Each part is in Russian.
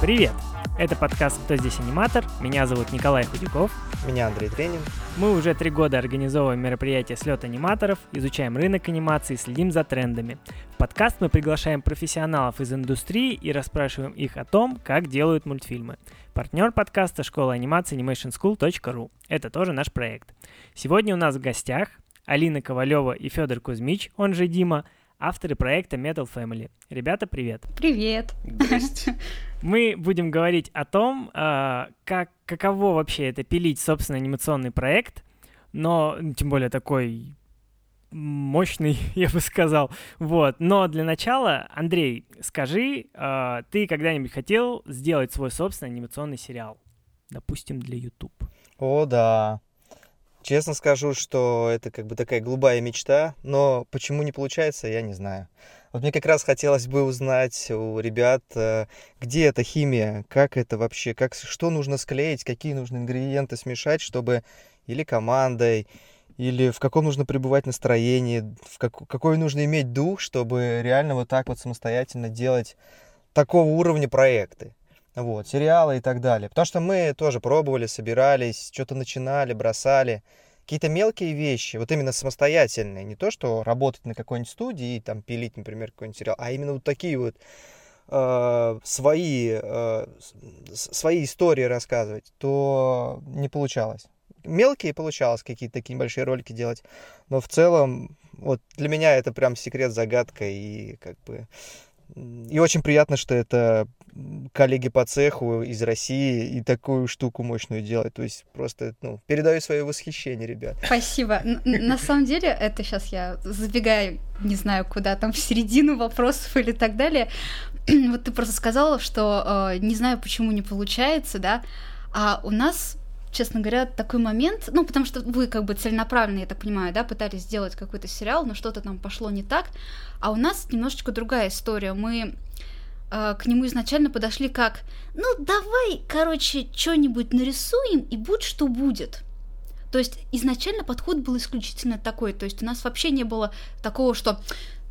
Привет! Это подкаст «Кто здесь аниматор?». Меня зовут Николай Худяков. Меня Андрей Тренин. Мы уже три года организовываем мероприятия «Слет аниматоров», изучаем рынок анимации, следим за трендами. В подкаст мы приглашаем профессионалов из индустрии и расспрашиваем их о том, как делают мультфильмы. Партнер подкаста – школа анимации animationschool.ru. Это тоже наш проект. Сегодня у нас в гостях Алина Ковалева и Федор Кузьмич, он же Дима – авторы проекта Metal Family. Ребята, привет. Привет. Мы будем говорить о том, а, как, каково вообще это пилить собственный анимационный проект, но тем более такой мощный, я бы сказал. Вот. Но для начала, Андрей, скажи, а, ты когда-нибудь хотел сделать свой собственный анимационный сериал? Допустим, для YouTube. О, да. Честно скажу, что это как бы такая голубая мечта, но почему не получается, я не знаю. Вот мне как раз хотелось бы узнать у ребят, э, где эта химия, как это вообще, как, что нужно склеить, какие нужно ингредиенты смешать, чтобы или командой, или в каком нужно пребывать настроении, в как, какой нужно иметь дух, чтобы реально вот так вот самостоятельно делать такого уровня проекты вот, сериалы и так далее. Потому что мы тоже пробовали, собирались, что-то начинали, бросали. Какие-то мелкие вещи, вот именно самостоятельные, не то, что работать на какой-нибудь студии и там пилить, например, какой-нибудь сериал, а именно вот такие вот э, свои, э, свои истории рассказывать, то не получалось. Мелкие получалось какие-то такие небольшие ролики делать, но в целом вот для меня это прям секрет, загадка и как бы и очень приятно, что это коллеги по цеху из России и такую штуку мощную делают. То есть просто ну, передаю свое восхищение, ребят. Спасибо. На самом деле, это сейчас я забегаю, не знаю, куда там, в середину вопросов или так далее. Вот ты просто сказала, что э, не знаю, почему не получается, да, а у нас честно говоря, такой момент, ну, потому что вы как бы целенаправленно, я так понимаю, да, пытались сделать какой-то сериал, но что-то там пошло не так, а у нас немножечко другая история. Мы э, к нему изначально подошли как, ну, давай, короче, что-нибудь нарисуем, и будь что будет. То есть изначально подход был исключительно такой, то есть у нас вообще не было такого, что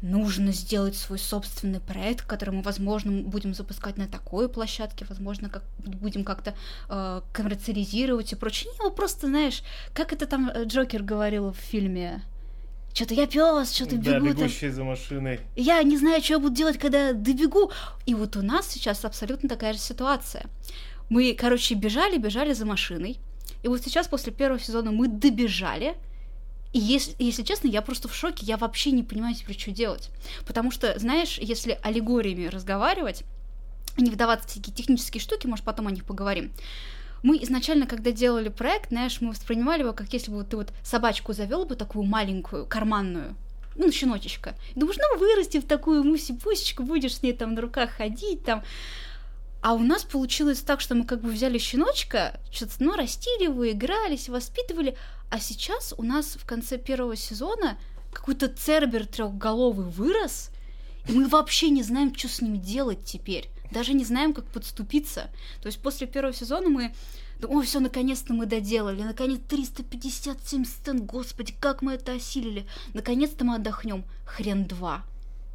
нужно сделать свой собственный проект, который мы, возможно, будем запускать на такой площадке, возможно, как будем как-то э, коммерциализировать и прочее. Не, просто, знаешь, как это там э, Джокер говорил в фильме. Что-то я пес, что-то да, бегу. бегущий там. за машиной. Я не знаю, что я буду делать, когда добегу. И вот у нас сейчас абсолютно такая же ситуация. Мы, короче, бежали, бежали за машиной. И вот сейчас, после первого сезона, мы добежали, и если, если честно, я просто в шоке, я вообще не понимаю теперь, что делать. Потому что, знаешь, если аллегориями разговаривать, не вдаваться в всякие технические штуки, может, потом о них поговорим. Мы изначально, когда делали проект, знаешь, мы воспринимали его, как если бы ты вот собачку завел бы такую маленькую, карманную, ну, щеночечка. И думаешь, ну, вырасти в такую муси-пусечку, будешь с ней там на руках ходить, там. А у нас получилось так, что мы как бы взяли щеночка, что-то, ну, растили его, игрались, воспитывали, а сейчас у нас в конце первого сезона какой-то цербер трехголовый вырос, и мы вообще не знаем, что с ним делать теперь. Даже не знаем, как подступиться. То есть после первого сезона мы о, все, наконец-то мы доделали. Наконец 357 сцен. Господи, как мы это осилили. Наконец-то мы отдохнем. Хрен два.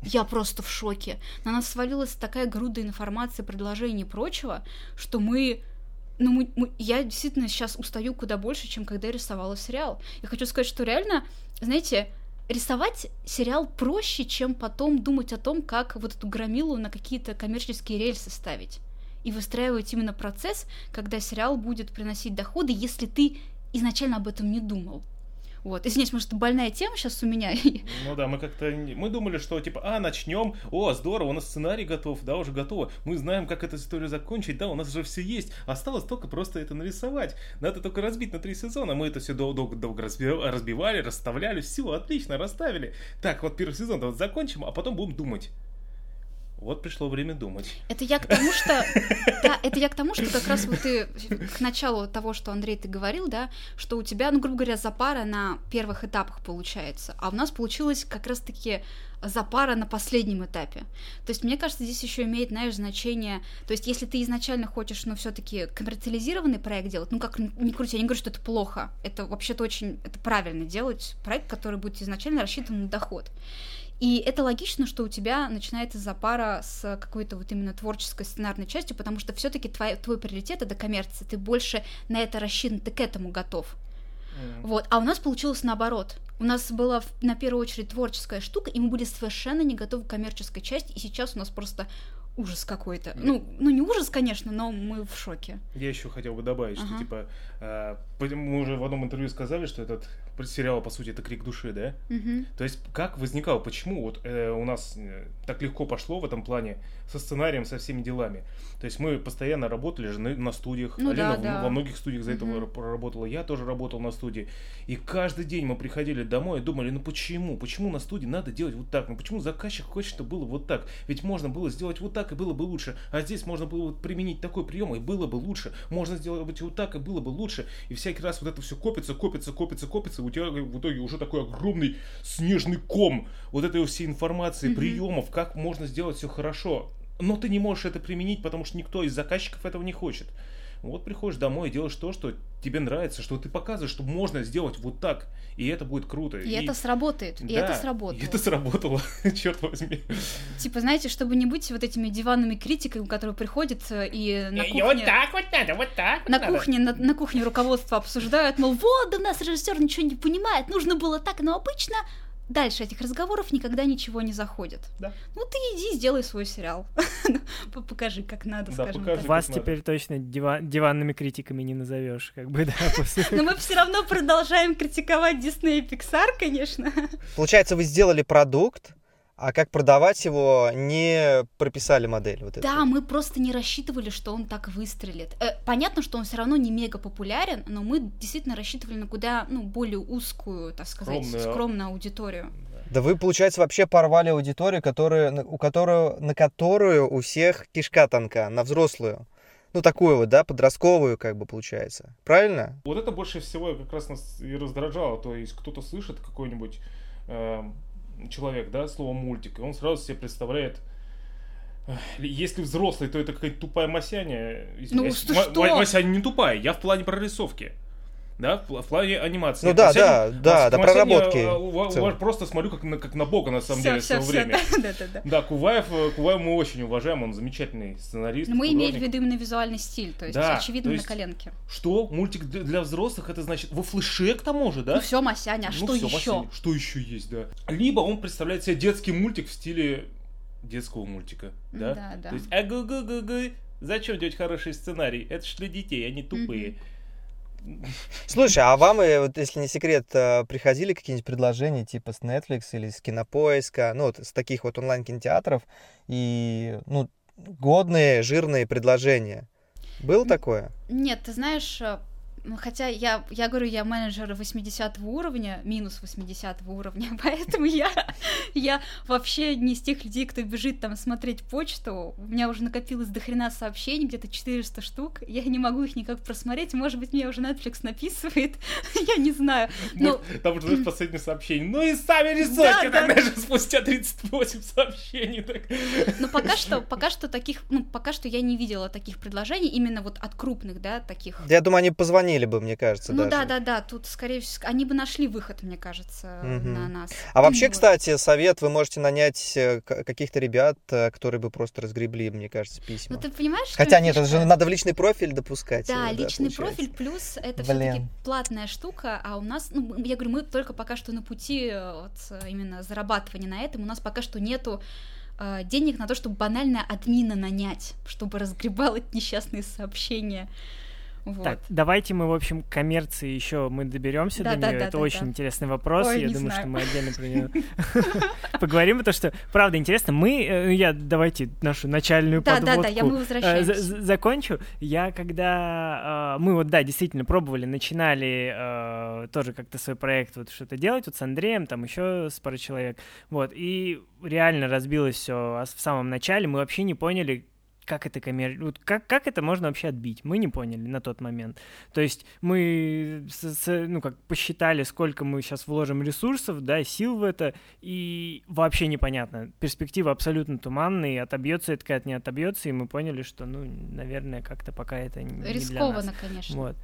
Я просто в шоке. На нас свалилась такая груда информации, предложений и прочего, что мы ну, мы, мы, я действительно сейчас устаю куда больше, чем когда я рисовала сериал. Я хочу сказать, что реально, знаете, рисовать сериал проще, чем потом думать о том, как вот эту громилу на какие-то коммерческие рельсы ставить. И выстраивать именно процесс, когда сериал будет приносить доходы, если ты изначально об этом не думал. Вот. Извиняюсь, может, это больная тема сейчас у меня. Ну да, мы как-то... Мы думали, что типа, а, начнем, о, здорово, у нас сценарий готов, да, уже готово. Мы знаем, как эту историю закончить, да, у нас уже все есть. Осталось только просто это нарисовать. Надо только разбить на три сезона. Мы это все долго-долго разбивали, расставляли, все, отлично, расставили. Так, вот первый сезон вот закончим, а потом будем думать. Вот пришло время думать. Это я к тому, что... Да, это я к тому, что как раз вот ты к началу того, что, Андрей, ты говорил, да, что у тебя, ну, грубо говоря, запара на первых этапах получается, а у нас получилось как раз-таки запара на последнем этапе. То есть, мне кажется, здесь еще имеет, знаешь, значение... То есть, если ты изначально хочешь, ну, все таки коммерциализированный проект делать, ну, как ни крути, я не говорю, что это плохо. Это вообще-то очень... Это правильно делать проект, который будет изначально рассчитан на доход. И это логично, что у тебя начинается запара с какой-то вот именно творческой сценарной частью, потому что все-таки твой, твой приоритет это коммерция, ты больше на это рассчитан, ты к этому готов. Mm. Вот, а у нас получилось наоборот. У нас была на первую очередь творческая штука, и мы были совершенно не готовы к коммерческой части, и сейчас у нас просто ужас какой-то. Ну, ну не ужас, конечно, но мы в шоке. Я еще хотел бы добавить, ага. что типа э, мы уже в одном интервью сказали, что этот сериал по сути это крик души, да? Угу. То есть как возникал, почему вот э, у нас э, так легко пошло в этом плане со сценарием, со всеми делами. То есть мы постоянно работали же на, на студиях. Ну, Алина да, да. во многих студиях за угу. проработала. Я тоже работал на студии. И каждый день мы приходили домой и думали, ну почему? Почему на студии надо делать вот так? Ну почему заказчик хочет, чтобы было вот так? Ведь можно было сделать вот так, и было бы лучше. А здесь можно было применить такой прием, и было бы лучше. Можно сделать вот так, и было бы лучше. И всякий раз вот это все копится, копится, копится, копится. У тебя в итоге уже такой огромный снежный ком вот этой всей информации, mm приемов, как можно сделать все хорошо но ты не можешь это применить, потому что никто из заказчиков этого не хочет. Вот приходишь домой и делаешь то, что тебе нравится, что ты показываешь, что можно сделать вот так, и это будет круто. И, и... это сработает, и это сработало. И это сработало, черт возьми. Типа, знаете, чтобы не быть вот этими диванными критиками, которые приходят э, и на кухне... И вот так вот надо, вот так На вот кухне, на, на кухне руководство обсуждают, мол, вот, да у нас режиссер ничего не понимает, нужно было так, но обычно дальше этих разговоров никогда ничего не заходит. Да. Ну ты иди, сделай свой сериал. Покажи, как надо, да, скажем покажи, так. Вас теперь точно диван, диванными критиками не назовешь, как бы, да. Но мы все равно продолжаем критиковать Disney и Pixar, конечно. Получается, вы сделали продукт, а как продавать его, не прописали модель. Вот да, мы просто не рассчитывали, что он так выстрелит. Э, понятно, что он все равно не мега популярен, но мы действительно рассчитывали на куда ну, более узкую, так сказать, скромную, скромную аудиторию. Да вы, получается, вообще порвали аудиторию, которая, у которую, на которую у всех кишка тонка, на взрослую. Ну, такую вот, да, подростковую, как бы, получается. Правильно? Вот это больше всего как раз нас и раздражало. То есть кто-то слышит какой-нибудь э, человек, да, слово мультик, и он сразу себе представляет если взрослый, то это какая-то тупая Масяня. Ну, что? Масяня не тупая, я в плане прорисовки да, в, в плане анимации. Ну да, да, да, да, проработки. Я, я, просто смотрю как на, как на бога, на самом все, деле, все, в свое время. Да, да, да. Да, Куваев, э, Куваев мы очень уважаем, он замечательный сценарист. Но мы имеем в виду именно визуальный стиль, то есть да, очевидно то есть, на коленке. Что? Мультик для взрослых, это значит во флеше к тому же, да? Ну все, Масяня, а ну, что все, еще? Масяня, что еще есть, да? Либо он представляет себе детский мультик в стиле детского мультика, да? Да, да. То есть, а гу гу гу гу зачем делать хороший сценарий? Это ж для детей, они тупые. Mm-hmm. Слушай, а вам, э, вот, если не секрет, э, приходили какие-нибудь предложения типа с Netflix или с Кинопоиска, ну, вот с таких вот онлайн-кинотеатров, и, ну, годные, жирные предложения? Было такое? Нет, ты знаешь, э, хотя я, я говорю, я менеджер 80 уровня, минус 80 уровня, поэтому я, я вообще не из тех людей, кто бежит там смотреть почту. У меня уже накопилось до хрена сообщений, где-то 400 штук. Я не могу их никак просмотреть. Может быть, мне уже Netflix написывает. я не знаю. Но... Там уже последнее сообщение. Ну и сами рисуйте, да, да. спустя 38 сообщений. Так. Но пока что, пока что таких, ну, пока что я не видела таких предложений именно вот от крупных, да, таких. Я думаю, они позвонили позвонили бы, мне кажется. Ну даже. да, да, да. Тут, скорее всего, они бы нашли выход, мне кажется, угу. на нас. А вообще, вот. кстати, совет, вы можете нанять э, каких-то ребят, э, которые бы просто разгребли, мне кажется, письма. Ну ты понимаешь, что Хотя нет, это же надо в личный профиль допускать. Да, его, личный да, профиль плюс это все-таки платная штука, а у нас, ну, я говорю, мы только пока что на пути вот, именно зарабатывания на этом, у нас пока что нету денег на то, чтобы банально админа нанять, чтобы разгребал эти несчастные сообщения. Вот. Так, давайте мы, в общем, к коммерции еще мы доберемся Да, до да, нее. да, Это да, очень да. интересный вопрос. Ой, Я думаю, знаю. что мы отдельно про нее поговорим, потому что, правда, интересно. Мы, э, я давайте нашу начальную Да, да, подводку да, я мы закончу. Я когда э, мы вот да действительно пробовали, начинали э, тоже как-то свой проект вот что-то делать вот с Андреем, там еще с парой человек, вот и реально разбилось все в самом начале. Мы вообще не поняли, как это коммер... вот как, как это можно вообще отбить? Мы не поняли на тот момент. То есть мы с- с- ну, как посчитали, сколько мы сейчас вложим ресурсов, да, сил в это, и вообще непонятно. Перспектива абсолютно туманная, отобьется это как не отобьется, и мы поняли, что, ну, наверное, как-то пока это не для нас. Рискованно, конечно. Вот.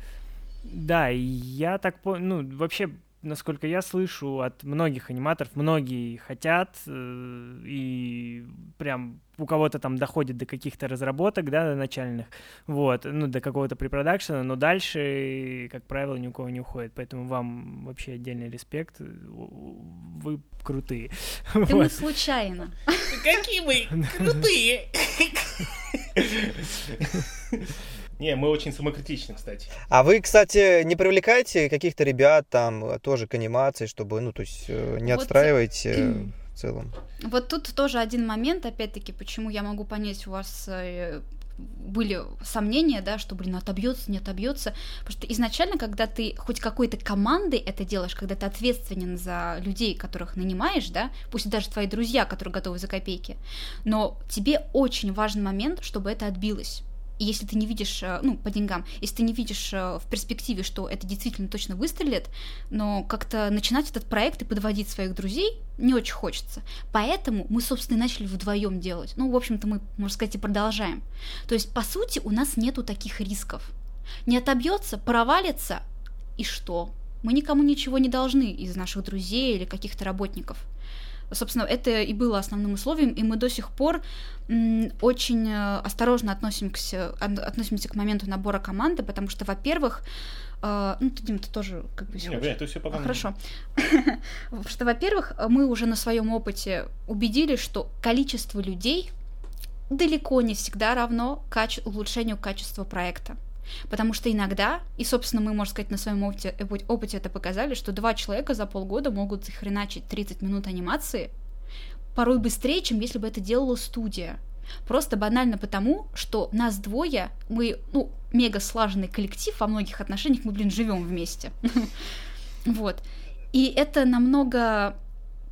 Да, и я так понял, ну, вообще, насколько я слышу от многих аниматоров, многие хотят, э, и прям у кого-то там доходит до каких-то разработок, да, начальных, вот, ну, до какого-то препродакшена, но дальше, как правило, ни у кого не уходит, поэтому вам вообще отдельный респект, вы крутые. Мы Вот. случайно. Какие мы крутые! Не, мы очень самокритичны, кстати. А вы, кстати, не привлекаете каких-то ребят там тоже к анимации, чтобы, ну, то есть э, не Вот, отстраиваете э, в целом? Вот тут тоже один момент, опять-таки, почему я могу понять, у вас э, были сомнения, да, что, блин, отобьется, не отобьется. Потому что изначально, когда ты хоть какой-то командой это делаешь, когда ты ответственен за людей, которых нанимаешь, да, пусть даже твои друзья, которые готовы за копейки, но тебе очень важный момент, чтобы это отбилось. Если ты не видишь, э, ну, по деньгам, если ты не видишь э, в перспективе, что это действительно точно выстрелит, но как-то начинать этот проект и подводить своих друзей не очень хочется. Поэтому мы, собственно, и начали вдвоем делать. Ну, в общем-то, мы, можно сказать, и продолжаем. То есть, по сути, у нас нету таких рисков. Не отобьется, провалится, и что? Мы никому ничего не должны из наших друзей или каких-то работников. Собственно, это и было основным условием, и мы до сих пор очень э, осторожно относимся, от- относимся к моменту набора команды, потому что, во-первых, э, ну, ты, Дим, ты тоже как бы Не, хочешь. блин, это все А, потом. Хорошо. Что, во-первых, мы уже на своем опыте убедились, что количество людей далеко не всегда равно каче- улучшению качества проекта. Потому что иногда, и, собственно, мы, можно сказать, на своем опыте, опы- опыте это показали, что два человека за полгода могут захреначить 30 минут анимации порой быстрее, чем если бы это делала студия. Просто банально потому, что нас двое, мы, ну, мега слаженный коллектив во многих отношениях, мы, блин, живем вместе. Вот. И это намного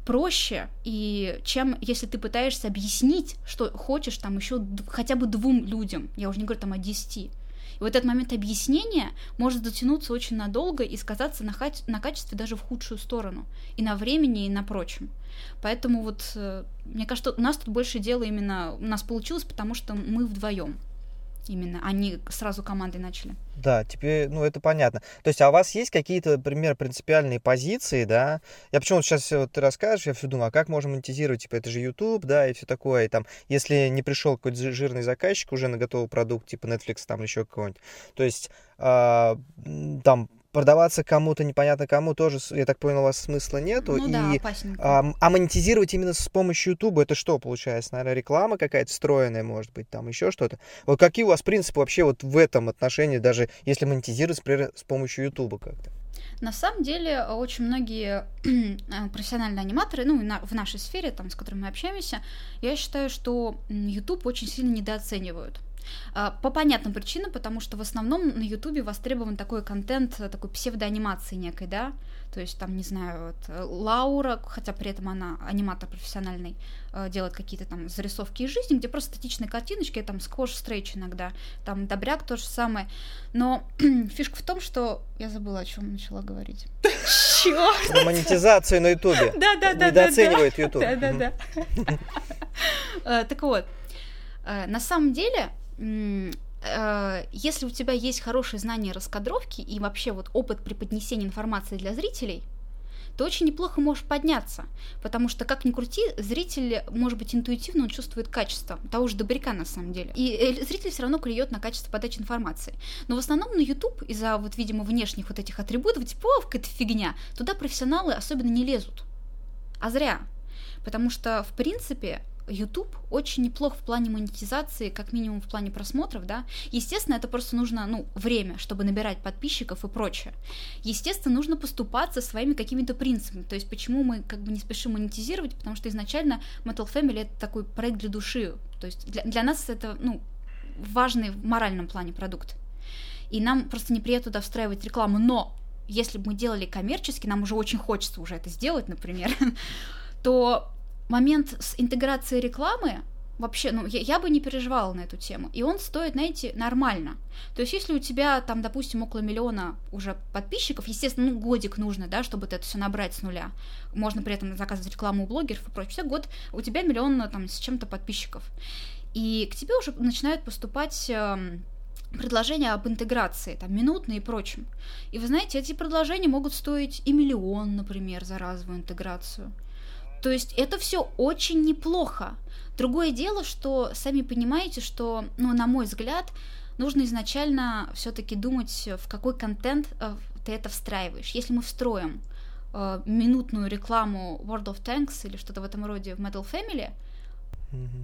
проще, и чем если ты пытаешься объяснить, что хочешь там еще хотя бы двум людям, я уже не говорю там о десяти. И вот этот момент объяснения может затянуться очень надолго и сказаться на, на качестве даже в худшую сторону. И на времени, и на прочем. Поэтому вот, э, мне кажется, у нас тут больше дела именно... У нас получилось, потому что мы вдвоем именно, а не сразу командой начали. Да, теперь, ну, это понятно. То есть, а у вас есть какие-то, например, принципиальные позиции, да? Я почему-то сейчас вот ты расскажешь, я все думаю, а как можно монетизировать, типа, это же YouTube, да, и все такое, и там, если не пришел какой-то жи- жирный заказчик уже на готовый продукт, типа Netflix там еще какой-нибудь, то есть, а, м, там, продаваться кому-то, непонятно кому, тоже, я так понял, у вас смысла нету, Ну да, и опасненько. а, а монетизировать именно с помощью YouTube, это что получается? Наверное, реклама какая-то встроенная, может быть, там еще что-то. Вот какие у вас принципы вообще вот в этом отношении, даже если монетизировать, например, с помощью YouTube как-то? На самом деле, очень многие э, профессиональные аниматоры, ну, в нашей сфере, там, с которыми мы общаемся, я считаю, что YouTube очень сильно недооценивают. А, По понятным причинам, потому что в основном на Ютубе востребован такой контент, э, такой псевдоанимации некой, да, то есть там, не знаю, вот, э, Лаура, хотя при этом она аниматор профессиональный, э, делает какие-то там зарисовки из жизни, где просто статичные картиночки, там сквош стрейч иногда, там Добряк то же самое, но фишка в том, что я забыла, о чем начала говорить. Про монетизацию на YouTube. Да, да, да. Недооценивает YouTube. Да, да, да. Так вот, на самом деле, если у тебя есть хорошие знания раскадровки и вообще вот опыт преподнесения информации для зрителей, ты очень неплохо можешь подняться, потому что, как ни крути, зритель, может быть, интуитивно он чувствует качество того же добряка на самом деле. И э, зритель все равно клюет на качество подачи информации. Но в основном на YouTube из-за вот, видимо, внешних вот этих атрибутов, типа, о, какая-то фигня, туда профессионалы особенно не лезут. А зря. Потому что, в принципе, YouTube очень неплох в плане монетизации, как минимум в плане просмотров, да. Естественно, это просто нужно, ну, время, чтобы набирать подписчиков и прочее. Естественно, нужно поступаться своими какими-то принципами. То есть, почему мы как бы не спешим монетизировать, потому что изначально Metal Family это такой проект для души. То есть для, для нас это, ну, важный в моральном плане продукт. И нам просто неприятно туда встраивать рекламу. Но если бы мы делали коммерчески, нам уже очень хочется уже это сделать, например, то момент с интеграцией рекламы вообще, ну, я, я бы не переживала на эту тему. И он стоит, знаете, нормально. То есть, если у тебя там, допустим, около миллиона уже подписчиков, естественно, ну, годик нужно, да, чтобы это все набрать с нуля. Можно при этом заказывать рекламу у блогеров и прочее. Год у тебя миллион ну, там с чем-то подписчиков. И к тебе уже начинают поступать эм, предложения об интеграции, там, минутные и прочим. И вы знаете, эти предложения могут стоить и миллион, например, за разовую интеграцию. То есть это все очень неплохо. Другое дело, что сами понимаете, что, ну, на мой взгляд, нужно изначально все-таки думать, в какой контент э, ты это встраиваешь. Если мы встроим э, минутную рекламу World of Tanks или что-то в этом роде в Metal Family,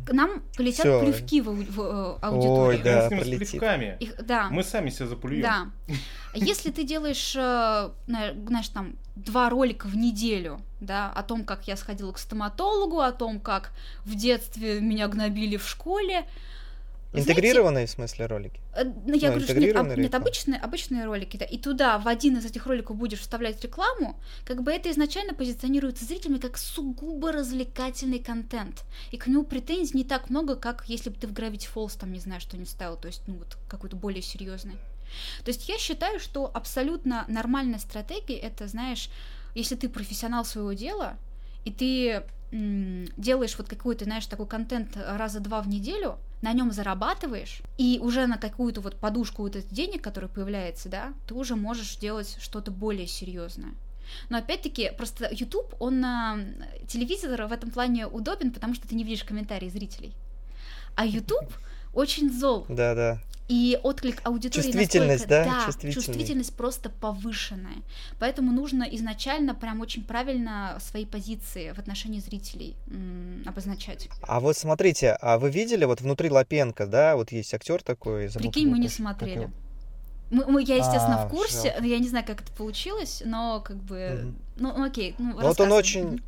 к нам полетят Всё. плевки в, ау- в, э, аудиторию. Ой, да, с плевками. Их- да. Мы сами себя заплюем. Да. Если ты делаешь, э, на- знаешь, там, два ролика в неделю, да, о том, как я сходила к стоматологу, о том, как в детстве меня гнобили в школе. Знаете, Интегрированные, в смысле, ролики? э, ну, я Ну, говорю, что нет, об- нет, реклама. обычные, обычные ролики, да, и туда в один из этих роликов будешь вставлять рекламу, как бы это изначально позиционируется зрителями как сугубо развлекательный контент. И к нему претензий не так много, как если бы ты в Gravity Falls там, не знаю, что-нибудь ставил, то есть, ну, вот какой-то более серьезный. То есть я считаю, что абсолютно нормальная стратегия это, знаешь, если ты профессионал своего дела, и ты делаешь вот какой-то, знаешь, такой контент раза два в неделю, на нем зарабатываешь, и уже на какую-то вот подушку вот этих денег, который появляется, да, ты уже можешь делать что-то более серьезное. Но опять-таки, просто YouTube, он на телевизор в этом плане удобен, потому что ты не видишь комментарии зрителей. А YouTube очень зол. Да, да. И отклик аудитории Чувствительность, да, да, чувствительность просто повышенная. Поэтому нужно изначально прям очень правильно свои позиции в отношении зрителей м, обозначать. А вот смотрите, а вы видели вот внутри Лапенко, да, вот есть актер такой. забыл, Прикинь, мы не как смотрели. Мы, мы- я, естественно, А, в курсе, но я не знаю, как это получилось, но как бы... Мгм. Ну, окей, ну, Вот он очень,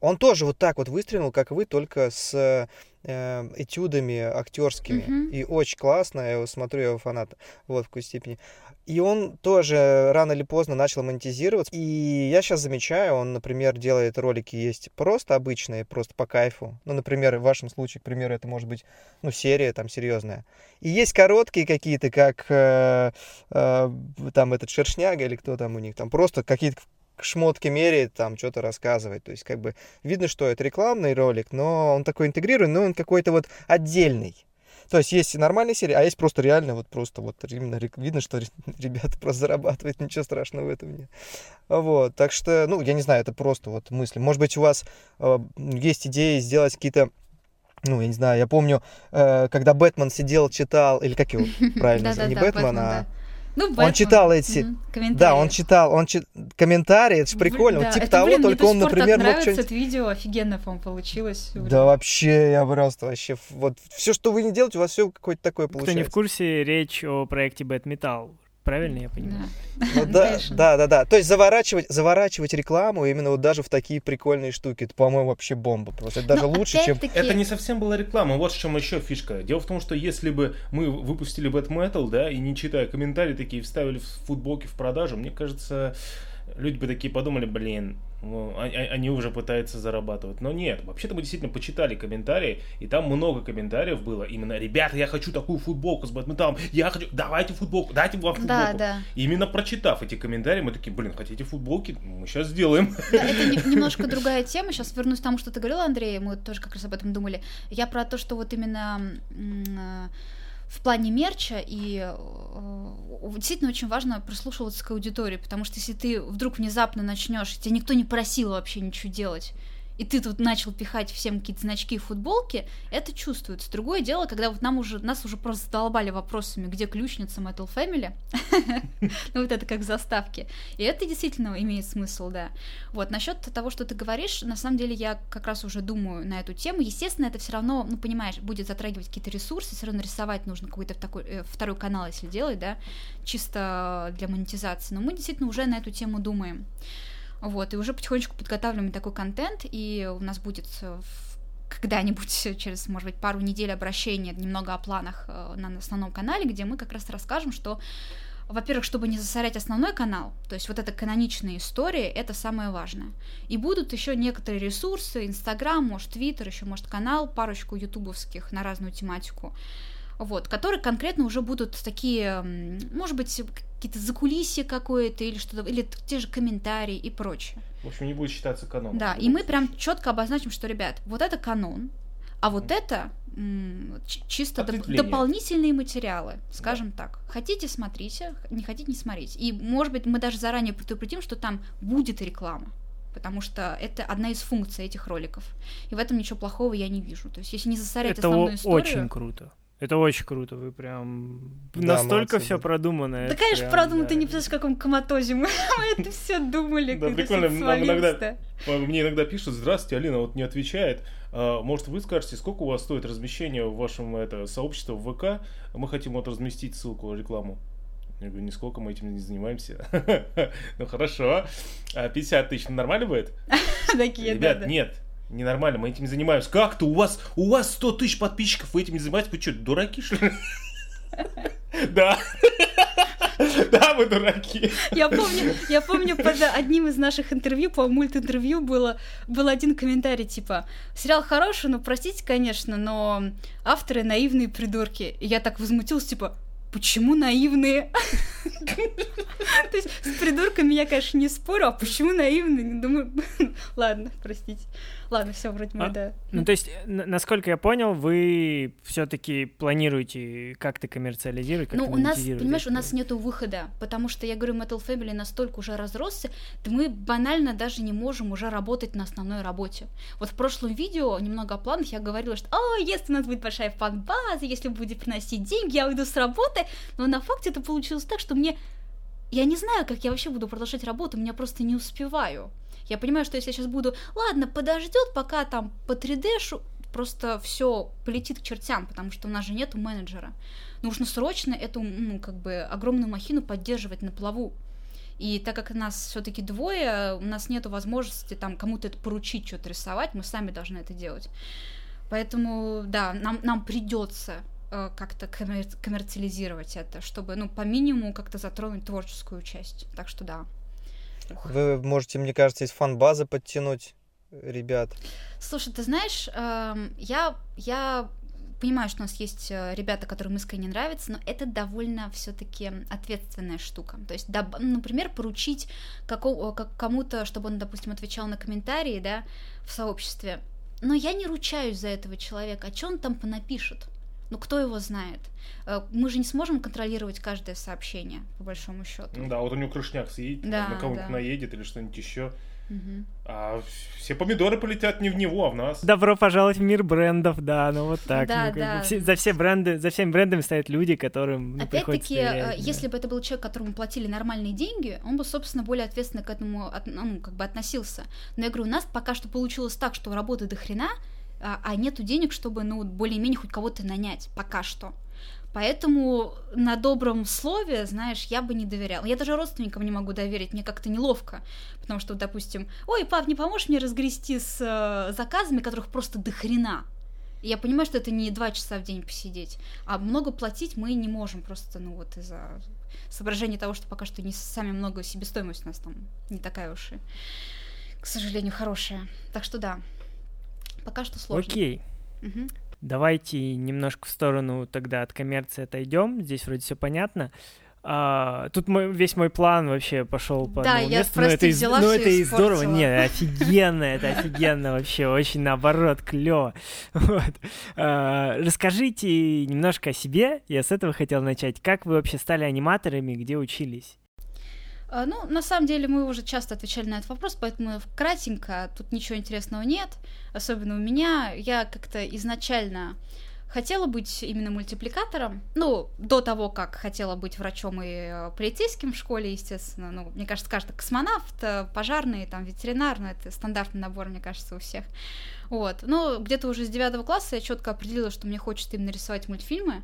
он тоже вот так вот выстрелил, как вы, только с э, этюдами актерскими. Мгм. И очень классно, я его смотрю, я его фанат, вот в какой степени. И он тоже рано или поздно начал монетизироваться. И я сейчас замечаю, он, например, делает ролики есть просто обычные, просто по кайфу. Ну, например, в вашем случае, к примеру, это может быть, ну, серия там серьезная. И есть короткие какие-то, как э, э, там этот Шершняга или кто там у них, там просто какие-то шмотки меряет, там что-то рассказывает. То есть, как бы видно, что это рекламный ролик, но он такой интегрированный, но он какой-то вот отдельный. То есть есть нормальные серии, а есть просто реально вот просто вот именно видно, что ре- ребята просто зарабатывают, ничего страшного в этом нет. Вот, так что, ну, я не знаю, это просто вот мысли. Может быть, у вас э, есть идеи сделать какие-то ну, я не знаю, я помню, э, когда Бэтмен сидел, читал, или как его правильно, не Бэтмен, а... Ну, Он читал эти- комментарии. Да, он читал, он чит... комментарии, это же Блин, прикольно, да, вот типа это, того, блин, мне только до он, например, мог нравится что-нибудь... это видео, офигенно, по-моему, получилось. Да вообще, я просто вообще, вот все, что вы не делаете, у вас все какое-то такое Кто не в получается. курсе, речь о проекте Bad Metal. Правильно я понимаю? Да. Ну да, да, да, да. То есть заворачивать, заворачивать рекламу именно вот даже в такие прикольные штуки, это, по-моему, вообще бомба. Просто это даже Но лучше, чем... Это не совсем была реклама, вот в чем еще фишка. Дело в том, что если бы мы выпустили Bad Metal, да, и не читая комментарии такие вставили в футболки в продажу, мне кажется, люди бы такие подумали, блин, ну, они уже пытаются зарабатывать. Но нет, вообще-то мы действительно почитали комментарии, и там много комментариев было. Именно, ребята, я хочу такую футболку с Metal, я хочу, давайте футболку, дайте вам футболку. Да, да. И Именно прочитав эти комментарии, мы такие, блин, хотите футболки? Мы сейчас сделаем. Да, это не- немножко другая тема. Сейчас вернусь к тому, что ты говорила, Андрей. Мы тоже как раз об этом думали. Я про то, что вот именно э, в плане мерча и э, действительно очень важно прислушиваться к аудитории, потому что если ты вдруг внезапно начнешь, тебя никто не просил вообще ничего делать, и ты тут начал пихать всем какие-то значки и футболки, это чувствуется. Другое дело, когда вот нам уже, нас уже просто задолбали вопросами, где ключница Metal Family, ну вот это как заставки. И это действительно имеет смысл, да. Вот, насчет того, что ты говоришь, на самом деле я как раз уже думаю на эту тему. Естественно, это все равно, ну, понимаешь, будет затрагивать какие-то ресурсы, все равно рисовать нужно какой-то такой, э, второй канал, если делать, да, чисто для монетизации. Но мы действительно уже на эту тему думаем. Вот, и уже потихонечку подготавливаем такой контент, и у нас будет э, когда-нибудь через, может быть, пару недель обращения немного о планах э, на основном канале, где мы как раз расскажем, что во-первых, чтобы не засорять основной канал, то есть вот эта каноничная история, это самое важное. И будут еще некоторые ресурсы, Инстаграм, может, Твиттер, еще, может, канал, парочку ютубовских на разную тематику, вот, которые конкретно уже будут такие, может быть, какие-то закулисья какое-то или что-то, или те же комментарии и прочее. В общем, не будет считаться каноном. Да, и мы прям четко обозначим, что, ребят, вот это канон, а вот mm. это чисто доп- дополнительные материалы, скажем да. так. Хотите, смотрите, не хотите, не смотрите. И, может быть, мы даже заранее предупредим, что там будет реклама потому что это одна из функций этих роликов. И в этом ничего плохого я не вижу. То есть, если не засорять это основную историю... Это очень круто. Это очень круто, вы прям да, настолько все продумано. Да, конечно, прям, продумано, да. ты не представляешь, в каком коматозе мы это все думали. Да, прикольно, нам иногда, мне иногда пишут, здравствуйте, Алина вот не отвечает. А, может, вы скажете, сколько у вас стоит размещение в вашем это, сообществе в ВК? Мы хотим вот разместить ссылку, рекламу. Я говорю, нисколько мы этим не занимаемся. ну хорошо. 50 а тысяч нормально будет? Такие, Ребят, нет, Ненормально, мы этим занимаемся. Как-то у вас, у вас 100 тысяч подписчиков, вы этим не занимаетесь? Вы что, дураки, что ли? Да. Да, вы дураки. Я помню, я помню под одним из наших интервью, по мульт-интервью было, был один комментарий, типа, сериал хороший, но простите, конечно, но авторы наивные придурки. И я так возмутилась, типа, почему наивные? То есть с придурками я, конечно, не спорю, а почему наивные? Думаю, ладно, простите. Ладно, все, вроде мы, а, да. Ну, то есть, насколько я понял, вы все-таки планируете как-то коммерциализировать, как-то Ну, у нас, понимаешь, у нас нету выхода, потому что, я говорю, Metal Family настолько уже разросся, да мы банально даже не можем уже работать на основной работе. Вот в прошлом видео, немного о планах, я говорила, что, о, если у нас будет большая фан-база, если будет приносить деньги, я уйду с работы, но на факте это получилось так, что мне я не знаю, как я вообще буду продолжать работу, меня просто не успеваю. Я понимаю, что если я сейчас буду, ладно, подождет, пока там по 3D просто все полетит к чертям, потому что у нас же нету менеджера. Нужно срочно эту, ну, как бы, огромную махину поддерживать на плаву. И так как нас все-таки двое, у нас нет возможности там кому-то это поручить, что-то рисовать, мы сами должны это делать. Поэтому, да, нам, нам придется э, как-то коммер- коммерциализировать это, чтобы, ну, по минимуму как-то затронуть творческую часть. Так что да. Вы можете, мне кажется, из фан-базы подтянуть ребят. Слушай, ты знаешь, эм, я, я понимаю, что у нас есть э, ребята, которым искренне нравится, но это довольно все-таки ответственная штука. То есть, например, поручить кому-то, чтобы он, допустим, отвечал на комментарии, да, в сообществе. Но я не ручаюсь за этого человека. А что он там понапишет? Ну, кто его знает? Э, мы же не сможем контролировать каждое сообщение, по большому счету. Ну да, вот у него крышняк съедет, да, на кого-нибудь да. наедет или что-нибудь еще. Угу. А все помидоры полетят не в него, а в нас. Добро пожаловать в мир брендов, да, ну вот так. Да, ну, да. Все, за все бренды, за всеми брендами стоят люди, которым ну, Опять-таки, э, если бы это был человек, которому платили нормальные деньги, он бы, собственно, более ответственно к этому ну, как бы относился. Но я говорю, у нас пока что получилось так, что работы до хрена, а, а нету денег, чтобы, ну, более-менее хоть кого-то нанять, пока что. Поэтому на добром слове, знаешь, я бы не доверяла. Я даже родственникам не могу доверить, мне как-то неловко. Потому что, допустим, ой, пап, не поможешь мне разгрести с э, заказами, которых просто до хрена. И я понимаю, что это не два часа в день посидеть, а много платить мы не можем просто, ну вот из-за соображения того, что пока что не сами много себестоимость у нас там не такая уж и, к сожалению, хорошая. Так что да, Пока что сложно. Окей. Угу. Давайте немножко в сторону тогда от коммерции отойдем. Здесь вроде все понятно. А, тут мой, весь мой план вообще пошел по да, я месту. Но это, из, ну, это и здорово. Нет, офигенно, это офигенно вообще. Очень наоборот, клево. Вот. А, расскажите немножко о себе. Я с этого хотел начать. Как вы вообще стали аниматорами, где учились? А, Ну, на самом деле, мы уже часто отвечали на этот вопрос, поэтому кратенько, тут ничего интересного нет, особенно у меня. Я как-то изначально хотела быть именно мультипликатором, ну, до того, как хотела быть врачом и э, полицейским в школе, естественно, ну, мне кажется, каждый космонавт, э, пожарный, там, ветеринар, ну, это стандартный набор, мне кажется, у всех. Вот, ну, где-то уже с девятого класса я четко определила, что мне хочется именно рисовать мультфильмы,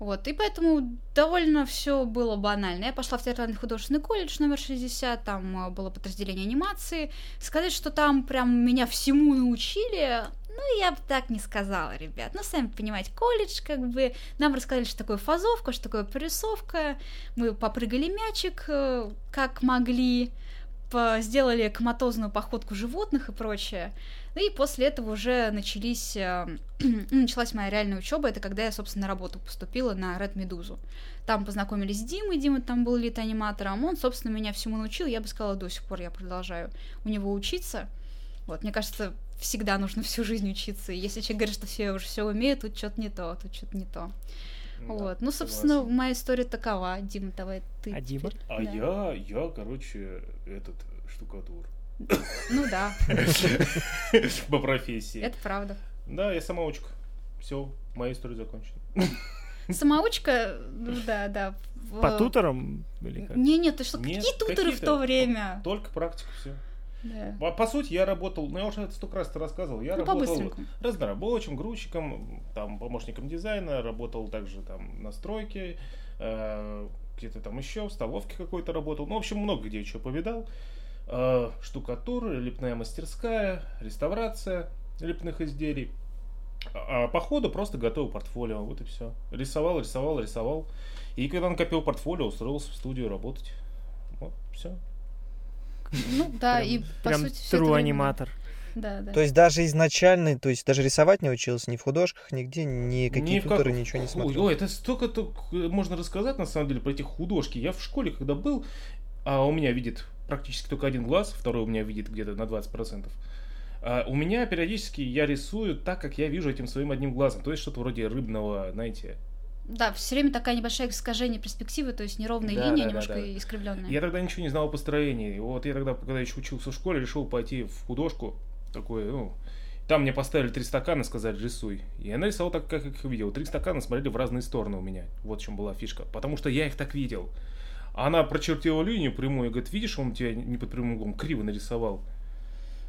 вот, и поэтому довольно все было банально. Я пошла в театральный художественный колледж номер 60, там э, было подразделение анимации. Сказать, что там прям меня всему научили, ну, я бы так не сказала, ребят. Ну, сами понимаете, колледж, как бы, нам рассказали, что такое фазовка, что такое прорисовка. Мы попрыгали мячик, э, как могли, сделали коматозную походку животных и прочее. Ну и после этого уже начались, э, ну, началась моя реальная учеба. Это когда я, собственно, на работу поступила на Red Медузу. Там познакомились с Димой, Дима там был лид-аниматором. Он, собственно, меня всему научил. Я бы сказала, до сих пор я продолжаю у него учиться. Вот, мне кажется, всегда нужно всю жизнь учиться. И если человек говорит, что все уже все умеют, тут что-то не то, тут что-то не то. Да, вот. Ну, собственно, согласен. моя история такова. Дима, давай ты. А Дима? теперь. А Да. я, я, короче, этот штукатур. Ну да, По профессии. это правда. Да, я самоучка. Все, моя история закончена. Самоучка, ну да, да. По туторам или как? Не, нет, ты что, какие туторы в то время? Только практика, все. Да. По, по сути, я работал, ну я уже это столько раз рассказывал, я Ну, работал разнорабочим, грузчиком, там, помощником дизайна, работал также там на стройке, э, где-то там еще, в столовке какой-то работал. Ну, в общем, много где что повидал. Э, штукатура, лепная мастерская, реставрация лепных изделий. А по ходу просто готовил портфолио, вот и все. Рисовал, рисовал, рисовал. И когда накопил портфолио, устроился в студию работать. Вот, все. Ну да, Прям- и по Прям сути всё это аниматор. Да, да. То есть даже изначально, то есть даже рисовать не учился ни в художках, нигде, никакие Ни туторы, как- ничего не смотрел. Ой, это столько только можно рассказать, на самом деле, про эти художки. Я в школе, когда был, а у меня видит практически только один глаз, второй у меня видит где-то на 20%. А у меня периодически я рисую так, как я вижу этим своим одним глазом. То есть что-то вроде рыбного, знаете. Да, все время такая небольшая искажение перспективы, то есть неровные Да, линии, да, да, немножко да. искривленные. Я тогда ничего не знал о построении. Вот я тогда, когда еще учился в школе, решил пойти в художку. Такой, ну, там мне поставили три стакана, сказали, рисуй. И я нарисовал так, как их видел. Три стакана смотрели в разные стороны у меня. Вот в чем была фишка. Потому что я их так видел. Она прочертила линию прямую и говорит, видишь, он тебя не под прямым углом криво нарисовал.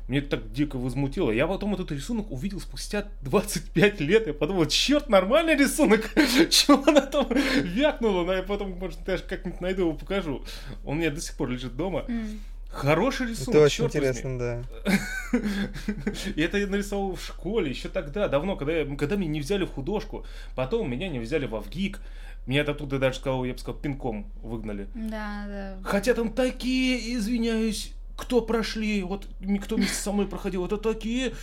Мне это так дико возмутило. Я потом этот рисунок увидел спустя 25 лет. Я подумал, черт, нормальный рисунок. Чего она там вякнула? Ну, я потом, может, даже как-нибудь найду его покажу. Он у меня до сих пор лежит дома. Хороший рисунок, Это очень чёрт возьми. интересно, да. И это я нарисовал в школе еще тогда, давно, когда, я, когда меня не взяли в художку. Потом меня не взяли во ВГИК. Меня оттуда даже сказал, я бы сказал, пинком выгнали. Да, да. Хотя там такие, извиняюсь, кто прошли, вот кто вместе со мной проходил, это такие...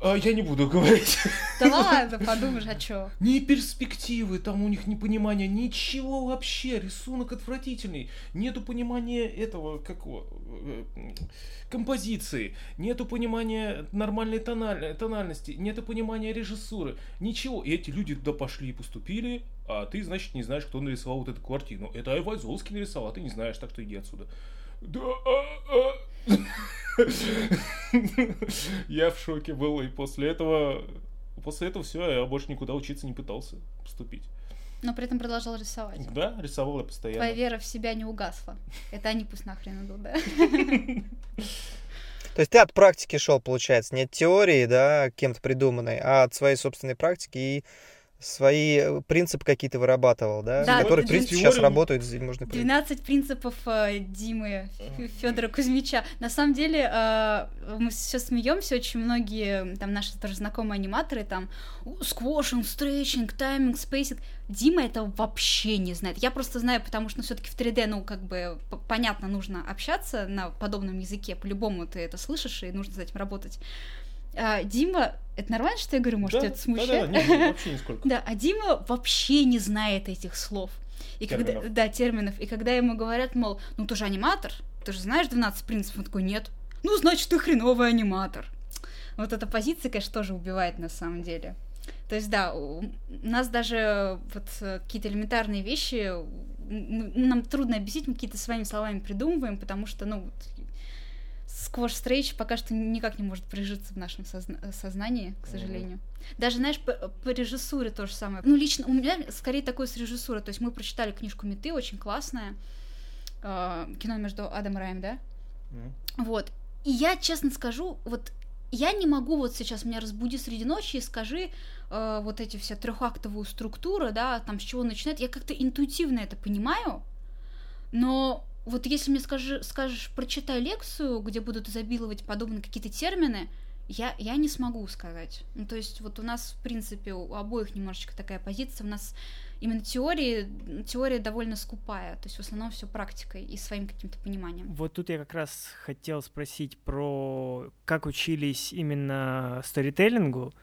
А, я не буду говорить. Да ладно, подумаешь, а чё? Ни перспективы, там у них непонимания, ничего вообще, рисунок отвратительный, нету понимания этого, как его, э, композиции, нету понимания нормальной тональ- тональности, нету понимания режиссуры, ничего. И эти люди туда пошли и поступили, а ты, значит, не знаешь, кто нарисовал вот эту картину. Это Айвазовский нарисовал, а ты не знаешь, так что иди отсюда. Да, а, а. Я в шоке был, и после этого После этого все, я больше никуда учиться не пытался поступить. Но при этом продолжал рисовать. Да, рисовал я постоянно. Твоя вера в себя не угасла. Это они пусть нахрен идут, да? То есть ты от практики шел, получается, не от теории, да, кем-то придуманной, а от своей собственной практики и свои э, принципы какие-то вырабатывал, да, Да, которые, в принципе, сейчас работают, здесь можно принять. 12 принципов э, Димы Федора Кузьмича. На самом деле, э, мы сейчас смеемся, очень многие там наши тоже знакомые аниматоры, там squashing, stretching, timing, spacing. Дима это вообще не знает. Я просто знаю, потому что все-таки в 3D, ну, как бы, понятно, нужно общаться на подобном языке. По-любому ты это слышишь, и нужно с этим работать. А, Дима, это нормально, что я говорю? Может, да, это смущает? Да, да, нет, вообще нисколько. Да, а Дима вообще не знает этих слов. И когда, да, терминов. И когда ему говорят, мол, ну ты же аниматор, ты же знаешь 12 принципов, он такой, нет. Ну, значит, ты хреновый аниматор. Вот эта позиция, конечно, тоже убивает на самом деле. То есть, да, у нас даже вот э, какие-то элементарные вещи нам трудно объяснить, мы какие-то своими словами придумываем, потому что, ну, сквозь стрейч пока что никак не может прижиться в нашем созна- сознании, к сожалению. Даже, знаешь, по, по режиссуре то же самое. Ну, лично у меня скорее такое с режиссурой. То есть мы прочитали книжку Меты, очень классная. Э, кино между Адам и Раем, да? Мгм. Вот. И я, честно скажу, вот я не могу вот сейчас меня разбуди среди ночи и скажи э, вот эти все трехактовую структуру, да, там с чего начинать. Я как-то интуитивно это понимаю, но вот если мне скажи, скажешь, прочитай лекцию, где будут изобиловать подобные какие-то термины, я, я не смогу сказать. Ну, то есть вот у нас, в принципе, у обоих немножечко такая позиция. У нас именно теории, теория довольно скупая. То есть в основном все практикой и своим каким-то пониманием. Вот тут я как раз хотел спросить про как учились именно сторителлингу.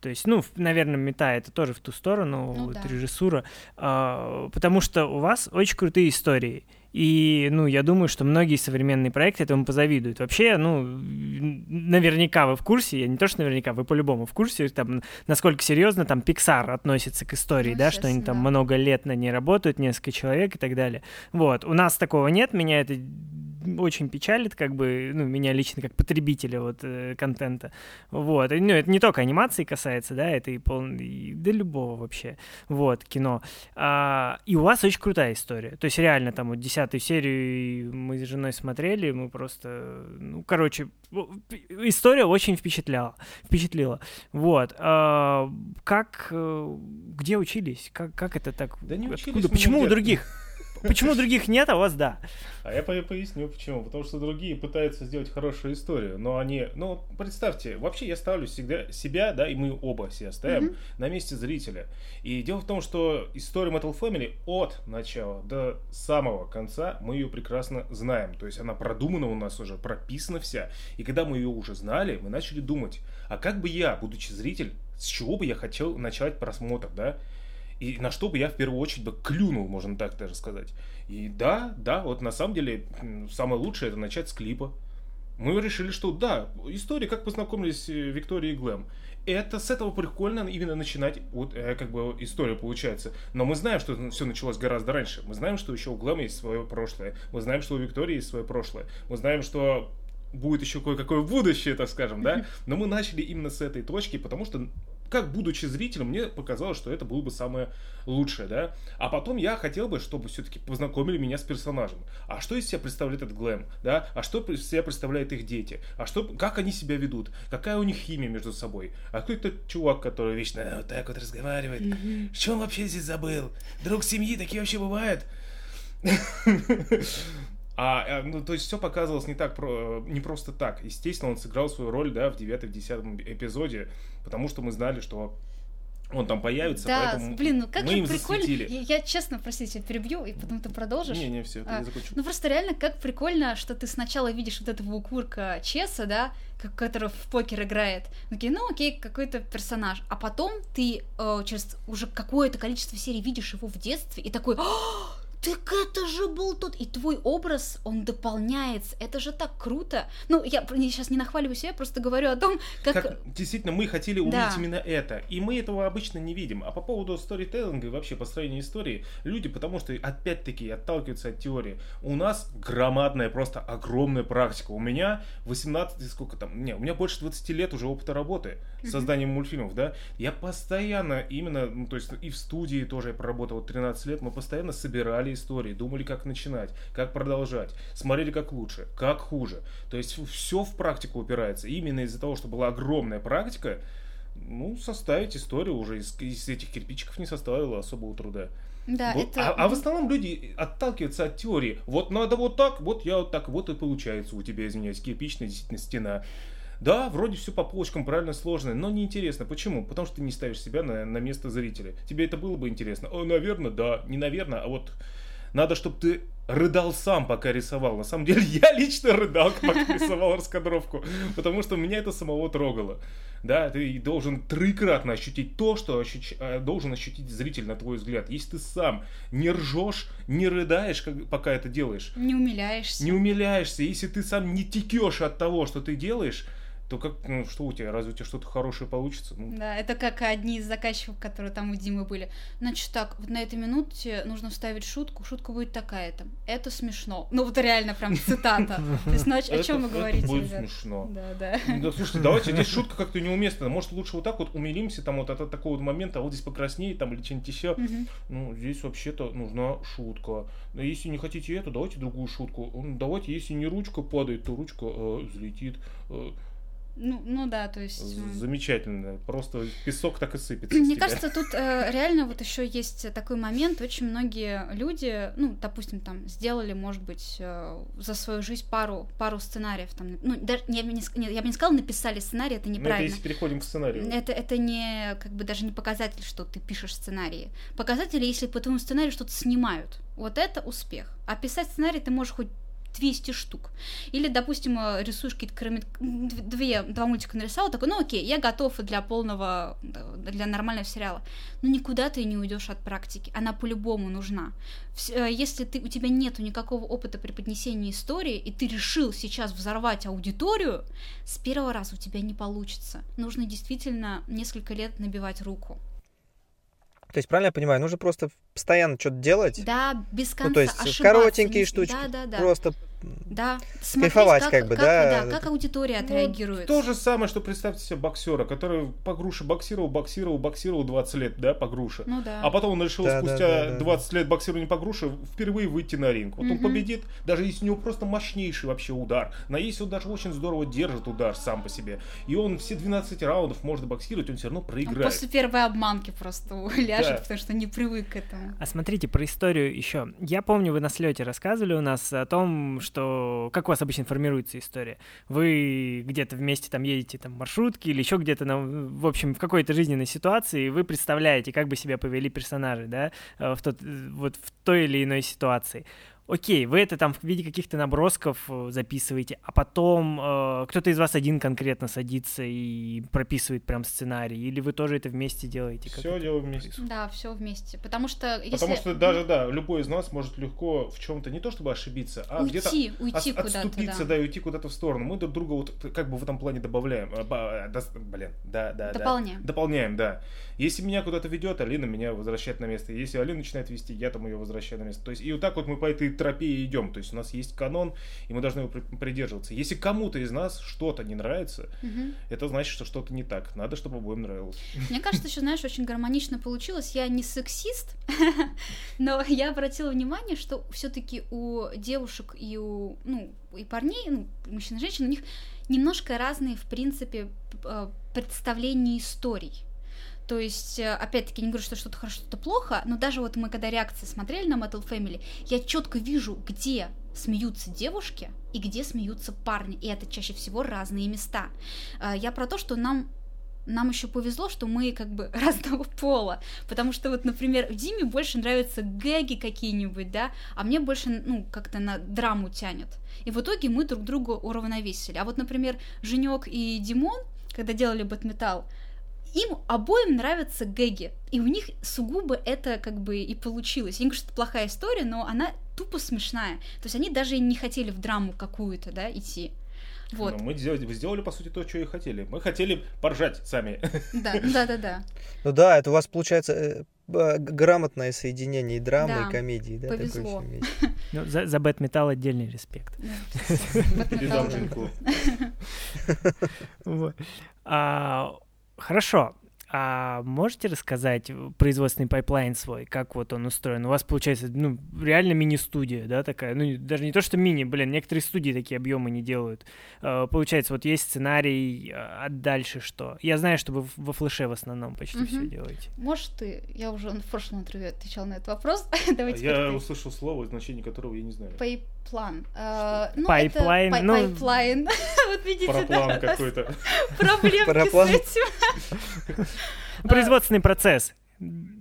То есть, ну, наверное, мета это тоже в ту сторону, Ну вот да. режиссура, А, потому что у вас очень крутые истории. И, ну, я думаю, что многие современные проекты этому позавидуют. Вообще, ну, наверняка вы в курсе, я не то, что наверняка, вы по-любому в курсе, там, насколько серьезно там Pixar относится к истории, Ну, да, что они там много лет на ней работают, несколько человек и так далее. Вот, у нас такого нет, меня это очень печалит, как бы, ну, меня лично как потребителя вот э, контента. Вот, и, ну, это не только анимации касается, да, это и полный, да любого вообще, вот, кино. А, и у вас очень крутая история. То есть реально там вот десятую серию мы с женой смотрели, мы просто, ну, короче, история очень впечатляла, впечатлила. Вот. А, как, э, где учились? Как, как это так? Да не учились Откуда? Почему у других? Почему других нет, а у вас да? А я по- поясню почему. Потому что другие пытаются сделать хорошую историю, но они... Ну, представьте, вообще я ставлю всегда себя, да, и мы оба себя ставим Мгм. на месте зрителя. И дело в том, что история Metal Family от начала до самого конца мы ее прекрасно знаем. То есть она продумана у нас уже, прописана вся. И когда мы ее уже знали, мы начали думать, а как бы я, будучи зритель, с чего бы я хотел начать просмотр, да? И на что бы я в первую очередь бы клюнул, можно так даже сказать. И да, да, вот на самом деле самое лучшее это начать с клипа. Мы решили, что да, история, как познакомились э, Виктория и Глэм. Это с этого прикольно именно начинать, вот э, как бы история получается. Но мы знаем, что все началось гораздо раньше. Мы знаем, что еще у Глэма есть свое прошлое. Мы знаем, что у Виктории есть свое прошлое. Мы знаем, что будет еще кое-какое будущее, так скажем, да. Но мы начали именно с этой точки, потому что как будучи зрителем, мне показалось, что это было бы самое лучшее, да. А потом я хотел бы, чтобы все-таки познакомили меня с персонажем. А что из себя представляет этот Глэм, да? А что из себя представляют их дети? А что, как они себя ведут? Какая у них химия между собой? А кто этот чувак, который вечно «А, вот так вот разговаривает? Что он вообще здесь забыл? Друг семьи, такие вообще бывают? А, а, ну, то есть все показывалось не так, про, не просто так. Естественно, он сыграл свою роль, да, в девятом, десятом эпизоде, потому что мы знали, что он там появится, Да, поэтому блин, ну как мы же им прикольно. засветили. Я, я честно, простите, перебью, и потом ты продолжишь. Не, не, все, это А, я закончу. Ну просто реально, как прикольно, что ты сначала видишь вот этого укурка Чеса, да, который в покер играет. Такие, ну окей, какой-то персонаж. А потом ты э, через уже какое-то количество серий видишь его в детстве и такой, «А, так это же был тот, и твой образ, он дополняется, это же так круто. Ну, я сейчас не нахваливаю себя, просто говорю о том, как... Как, действительно, мы хотели увидеть Да. именно это. И мы этого обычно не видим. А по поводу сторителлинга и вообще построения истории, люди, потому что, опять-таки, отталкиваются от теории. У нас громадная, просто огромная практика. У меня 18, сколько там, не, у меня больше 20 лет уже опыта работы с созданием мультфильмов, да. Я постоянно именно, ну, то есть и в студии тоже я проработал 13 лет, мы постоянно собирали истории, думали, как начинать, как продолжать, смотрели, как лучше, как хуже. То есть все в практику упирается. Именно из-за того, что была огромная практика, ну, составить историю уже из, из этих кирпичиков не составило особого труда. Да, Вот. это... а, а в основном люди отталкиваются от теории. Вот надо вот так, вот я вот так, вот и получается у тебя, извиняюсь, кирпичная действительно стена. Да, вроде все по полочкам правильно сложно, но неинтересно. Почему? Потому что ты не ставишь себя на, на место зрителя. Тебе это было бы интересно? О, наверное, да. Не наверное, а вот надо, чтобы ты рыдал сам, пока рисовал. На самом деле, я лично рыдал, пока рисовал раскадровку, потому что меня это самого трогало. Да, ты должен трикратно ощутить то, что ощущ- э, должен ощутить зритель, на твой взгляд. Если ты сам не ржешь, не рыдаешь, как- пока это делаешь, Не умиляешься. не умиляешься, если ты сам не текешь от того, что ты делаешь, то как, ну, что у тебя, разве у тебя что-то хорошее получится? Ну, Да, это как одни из заказчиков, которые там у Димы были. Значит так, вот на этой минуте нужно вставить шутку, шутка будет такая-то. Это смешно. Ну вот реально прям цитата. То есть, ну о чем вы говорите, будет смешно. Да, да. Да, слушайте, давайте, здесь шутка как-то неуместная. Может, лучше вот так вот умилимся там вот от такого момента, а вот здесь покраснеет там или что-нибудь еще. Ну, здесь вообще-то нужна шутка. Но если не хотите эту, давайте другую шутку. Давайте, если не ручка падает, то ручка э, взлетит. Ну, ну да, то есть... замечательно. Просто песок так и сыпется. Мне кажется, тут э, реально вот еще есть такой момент. Очень многие люди, ну, допустим, там сделали, может быть, э, за свою жизнь пару, пару сценариев. Там, ну, даже, я, бы не, нет, я бы не сказала, написали сценарий, это Ну, это неправильно. если переходим к сценарию. Это, это не как бы даже не показатель, что ты пишешь сценарии. Показатель, если по твоему сценарию что-то снимают. Вот это успех. А писать сценарий ты можешь хоть 200 штук. Или, допустим, рисуешь какие-то дв- две, два мультика нарисовал, такой, ну окей, я готов для полного, для нормального сериала. Но никуда ты не уйдешь от практики. Она по-любому нужна. Э, Если ты, у тебя нету никакого опыта преподнесения истории, и ты решил сейчас взорвать аудиторию, с первого раза у тебя не получится. Нужно действительно несколько лет набивать руку. То есть, правильно я понимаю, нужно просто постоянно что-то делать, Да, без конца ну, то есть ошибаться, коротенькие не- штучки, Да, да, да. просто Да, смотреть, кайфовать как, как бы, как, да. как аудитория Ну, отреагирует. То же самое, что представьте себе боксера, который по груше боксировал, боксировал, боксировал 20 лет, да, по груше. Ну да. А потом он решил Да, да, спустя да, да. 20 лет боксирования по груше впервые выйти на ринг. Вот он Мгм. победит, даже если у него просто мощнейший вообще удар. Но если он даже очень здорово держит удар сам по себе, и он все 12 раундов может боксировать, он все равно Он проиграет. после первой обманки просто ляжет, Да. потому что не привык к этому. А смотрите, про историю еще. Я помню, вы на слете рассказывали у нас о том, что как у вас обычно формируется история. Вы где-то вместе там едете там в маршрутке или еще где-то, на, в общем, в какой-то жизненной ситуации, вы представляете, как бы себя повели персонажи, да, э, в, тот, э, вот в той или иной ситуации. Окей, вы это там в виде каких-то набросков э, записываете, а потом э, кто-то из вас один конкретно садится и прописывает прям сценарий, или вы тоже это вместе делаете? Как Все делаем вместе. происходит? Да, все вместе. Потому что если... Потому что даже, да, любой из нас может легко в чем-то не то чтобы ошибиться, а где-то Уйти, уйти от- куда-то, отступиться, да. да. и уйти куда-то в сторону. Мы друг друга вот как бы в этом плане добавляем. А, ба- да, блин, да, да, да. Дополняем. Дополняем, да. Если меня куда-то ведет, Алина меня возвращает на место. Если Алина начинает вести, я там ее возвращаю на место. То есть и вот так вот мы по этой тропе и идем. То есть у нас есть канон, и мы должны его при- придерживаться. Если кому-то из нас что-то не нравится, Мгм. это значит, что что-то не так. Надо, чтобы обоим нравилось. Мне кажется, еще, знаешь, очень гармонично получилось. Я не сексист, но я обратила внимание, что все-таки у девушек и у, ну, и парней, ну, мужчин и женщин, у них немножко разные, в принципе, э, представления историй. То есть, э, опять-таки, не говорю, что что-то хорошо, что-то плохо, но даже вот мы, когда реакции смотрели на Metal Family, я четко вижу, где смеются девушки и где смеются парни. И это чаще всего разные места. Э, Я про то, что нам нам еще повезло, что мы как бы разного пола, потому что вот, например, Диме больше нравятся гэги какие-нибудь, да, а мне больше, ну, как-то на драму тянет. И в итоге мы друг друга уравновесили. А вот, например, Женек и Димон, когда делали бэтметал, им обоим нравятся гэги, и у них сугубо это как бы и получилось. Я не говорю, что это плохая история, но она тупо смешная. То есть они даже и не хотели в драму какую-то, да, идти. Вот, Но мы сделали, сделали, по сути, то, что и хотели. Мы хотели поржать сами. да, да, да, да. Ну да, это у вас получается э, б- грамотное соединение и драмы, Да, и комедии, да, повезло. Ну, за, за Бэтметал отдельный респект. Передам Женьку. А, хорошо. А можете рассказать производственный pipeline свой, как вот он устроен? У вас получается, ну, реально мини-студия, да, такая? Ну, даже не то, что мини, блин, некоторые студии такие объемы не делают. А, получается, вот есть сценарий, а дальше что? Я знаю, что вы во флеше в основном почти Мгм. все делаете. Может, ты, я уже в прошлом интервью отвечала на этот вопрос. Давайте Я услышал слово, значение которого я не знаю. Пайплан. Э, ну, pipeline, это пай- ну- Pipeline. Вот видите, Параплан да, какой-то. проблемки с этим. Производственный процесс.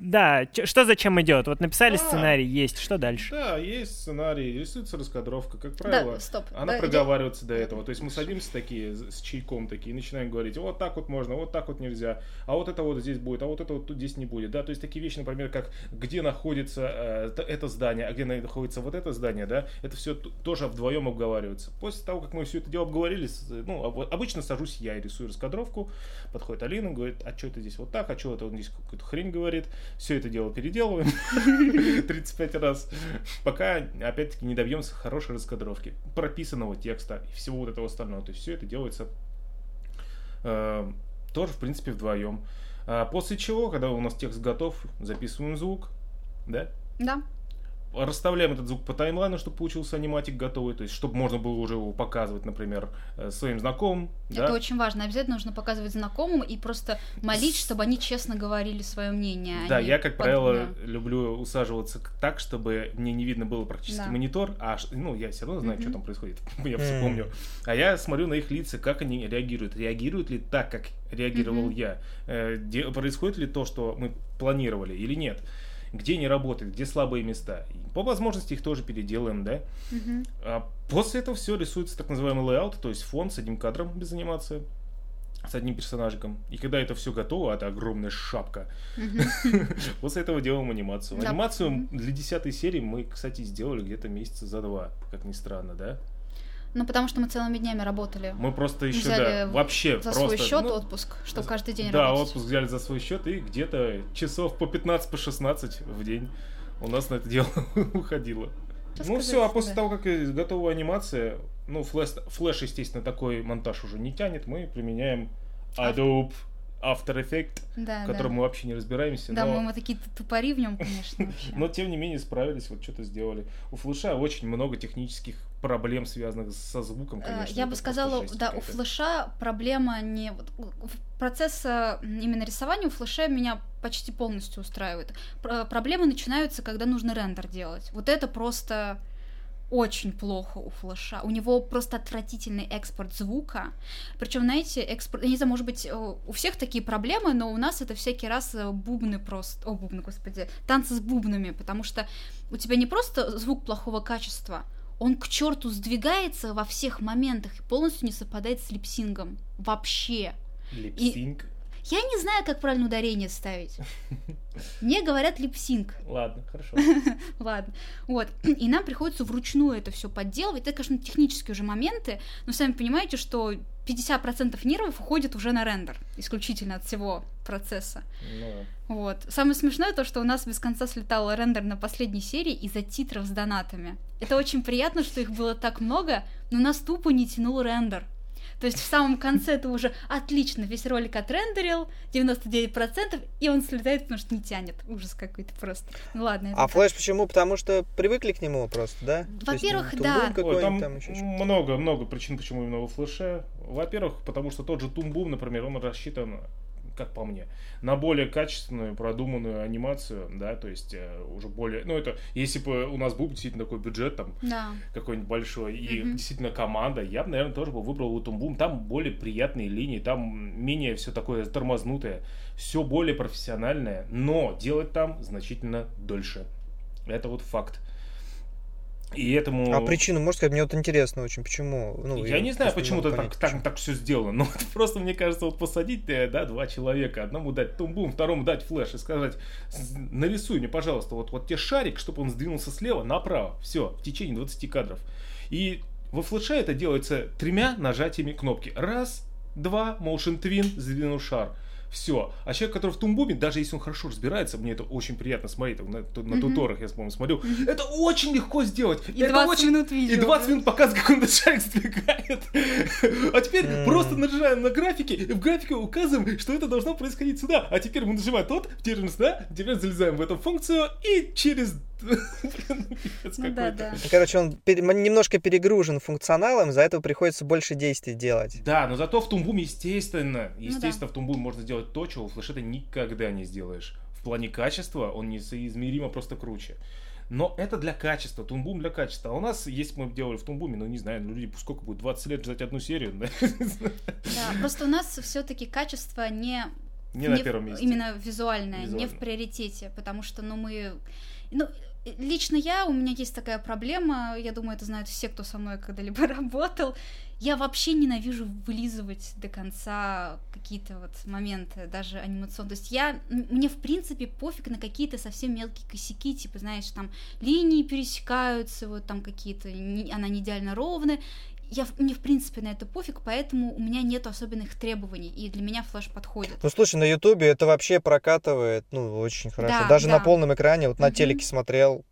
Да, что зачем идет? Вот написали А. сценарий, есть, что дальше? Да, есть сценарий, рисуется раскадровка, как правило. Да, стоп. Она Да, проговаривается до этого. То есть мы садимся такие с чайком такие и начинаем говорить, вот так вот можно, вот так вот нельзя, а вот это вот здесь будет, а вот это вот тут здесь не будет. Да, то есть такие вещи, например, как где находится э, это здание, а где находится вот это здание, да, это все тоже вдвоем обговаривается. После того, как мы все это дело обговорили, ну, об- обычно сажусь я и рисую раскадровку, подходит Алина, говорит, а что это здесь вот так, а что это он здесь какую-то хрень говорит, все это дело переделываем 35 раз, пока, опять-таки, не добьемся хорошей раскадровки, прописанного текста и всего вот этого остального. То есть все это делается э, тоже, в принципе, вдвоем. А после чего, когда у нас текст готов, записываем звук, да, Да. Расставляем этот звук по таймлайну, чтобы получился аниматик готовый, то есть чтобы можно было уже его показывать, например, э, своим знакомым, да, Это очень важно. Обязательно нужно показывать знакомым и просто молить, чтобы они честно говорили свое мнение. а Да, я, как правило, подумая. люблю усаживаться так, чтобы мне не видно было практически Да. монитор, а ну я все равно знаю, что Мгм. там происходит, я все помню. А я смотрю на их лица, как они реагируют, реагируют ли так, как реагировал Мгм. я, Э, де- происходит ли то, что мы планировали или нет, где не работает, где слабые места. И по возможности их тоже переделаем, да. Мгм. А после этого все рисуется так называемый layout, то есть фон с одним кадром без анимации, с одним персонажиком. И когда это все готово, это огромная шапка. После этого делаем анимацию. Анимацию для десятой серии мы, кстати, сделали где-то месяца за два, как ни странно, да? Ну, потому что мы целыми днями работали. Мы просто еще, Взяли да, вообще За просто... свой счет ну, отпуск, чтобы каждый день Да, работать. отпуск взяли за свой счет и где-то часов по 15, по 16 в день у нас на это дело уходило. Что Ну все, а после да. того, как готова анимация, ну флеш, флеш, естественно, такой монтаж уже не тянет, мы применяем Adobe After Effects, Да, в да. котором мы вообще не разбираемся, Да, но, мы, мы такие т- тупари в нем, конечно. но тем не менее справились, вот что-то сделали. У флеша очень много технических проблем, связанных со звуком, Э, конечно. Я бы сказала, да, у флеша проблема не... Процесс э, именно рисования у флеша меня почти полностью устраивает. Пр- Проблемы начинаются, когда нужно рендер делать. Вот это просто очень плохо у флеша. У него просто отвратительный экспорт звука. Причем, знаете, экспорт... Я не знаю, может быть, э, у всех такие проблемы, но у нас это всякий раз э, бубны просто... О, бубны, господи. Танцы с бубнами, потому что у тебя не просто звук плохого качества, он к черту сдвигается во всех моментах и полностью не совпадает с lip sync ом. Вообще. Lip sync. Я не знаю, как правильно ударение ставить. Мне говорят lip sync. Ладно, хорошо. Ладно. Вот. И нам приходится вручную это все подделывать. Это, конечно, технические уже моменты, но сами понимаете, что 50% нервов уходит уже на рендер, исключительно от всего процесса. Ну, Вот. Самое смешное то, что у нас без конца слетал рендер на последней серии из-за титров с донатами. Это очень приятно, что их было так много, но нас тупо не тянул рендер. То есть в самом конце ты уже отлично весь ролик отрендерил, 99%, и он слетает, потому что не тянет. Ужас какой-то просто. Ну ладно. это А так. флеш почему? Потому что привыкли к нему просто, да? Во-первых, ну, да. Ой, там, там еще много, много причин, почему именно во флеше. Во-первых, потому что тот же Тумбум, например, он рассчитан, как по мне, на более качественную, продуманную анимацию, да, то есть э, уже более, ну это, если бы у нас был действительно такой бюджет там Да. какой-нибудь большой и Мгм. действительно команда, я бы, наверное, тоже бы выбрал у Тумбум. Там более приятные линии, там менее все такое тормознутое, все более профессиональное, но делать там значительно дольше. Это вот факт. И этому... А причину, можно сказать, мне вот интересно очень, почему? Ну, я не знаю, почему могу так, так, так все сделано. Но это просто, мне кажется, вот посадить, э, да, два человека, одному дать тумбум, второму дать флеш и сказать, «С- нарисуй мне, пожалуйста, вот, вот тебе шарик, чтобы он сдвинулся слева направо. Все, в течение 20 кадров. И во флеше это делается тремя нажатиями кнопки. Раз, два, motion twin, сдвинул шар. Все. А человек, который в тумбуме, даже если он хорошо разбирается, мне это очень приятно смотреть, на, на Мгм. туторах я, по-моему, смотрю, это очень легко сделать. И это 20 очень... минут видео. И 20 да? минут показывает, как он этот шарик сдвигает. А теперь М. просто нажимаем на графике, и в графике указываем, что это должно происходить сюда. А теперь мы нажимаем тот, теперь сюда, теперь залезаем в эту функцию, и через... Ну да, да. Ну, Короче, он пере- немножко перегружен функционалом, из-за этого приходится больше действий делать. Да, но зато в Тумбуме, естественно, Ну естественно, в Тумбуме можно сделать то, чего в флеше ты никогда не сделаешь. В плане качества он несоизмеримо просто круче. Но это для качества, Тумбум для качества. А у нас, если бы мы делали в Тумбуме, ну не знаю, ну, люди сколько будет, 20 лет ждать одну серию, да? Да, просто у нас все-таки качество не Не на первом месте. Именно визуальное, не в приоритете, потому что, ну, мы... Ну, лично я, у меня есть такая проблема, я думаю, это знают все, кто со мной когда-либо работал. Я вообще ненавижу вылизывать до конца какие-то вот моменты, даже анимационные. То есть я, мне в принципе пофиг на какие-то совсем мелкие косяки, типа, знаешь, там линии пересекаются, вот там какие-то, она не идеально ровная. Я, в- мне в принципе на это пофиг, поэтому у меня нет особенных требований, и для меня флеш подходит. Ну, слушай, на Ютубе это вообще прокатывает, ну, очень хорошо. Да, Даже на да. полном экране, вот на Мгм. телеке смотрел,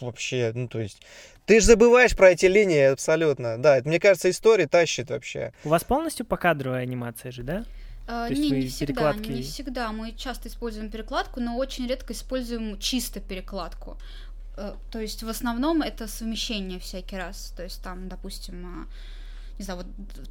вообще, ну, то есть... Ты же забываешь про эти линии абсолютно. Да, это, мне кажется, история тащит вообще. У вас полностью покадровая анимация же, да? То есть не, вы не всегда, перекладки- не всегда. Мы часто используем перекладку, но очень редко используем чисто перекладку. Э, То есть в основном это совмещение всякий раз. То есть там, допустим, а, не знаю, вот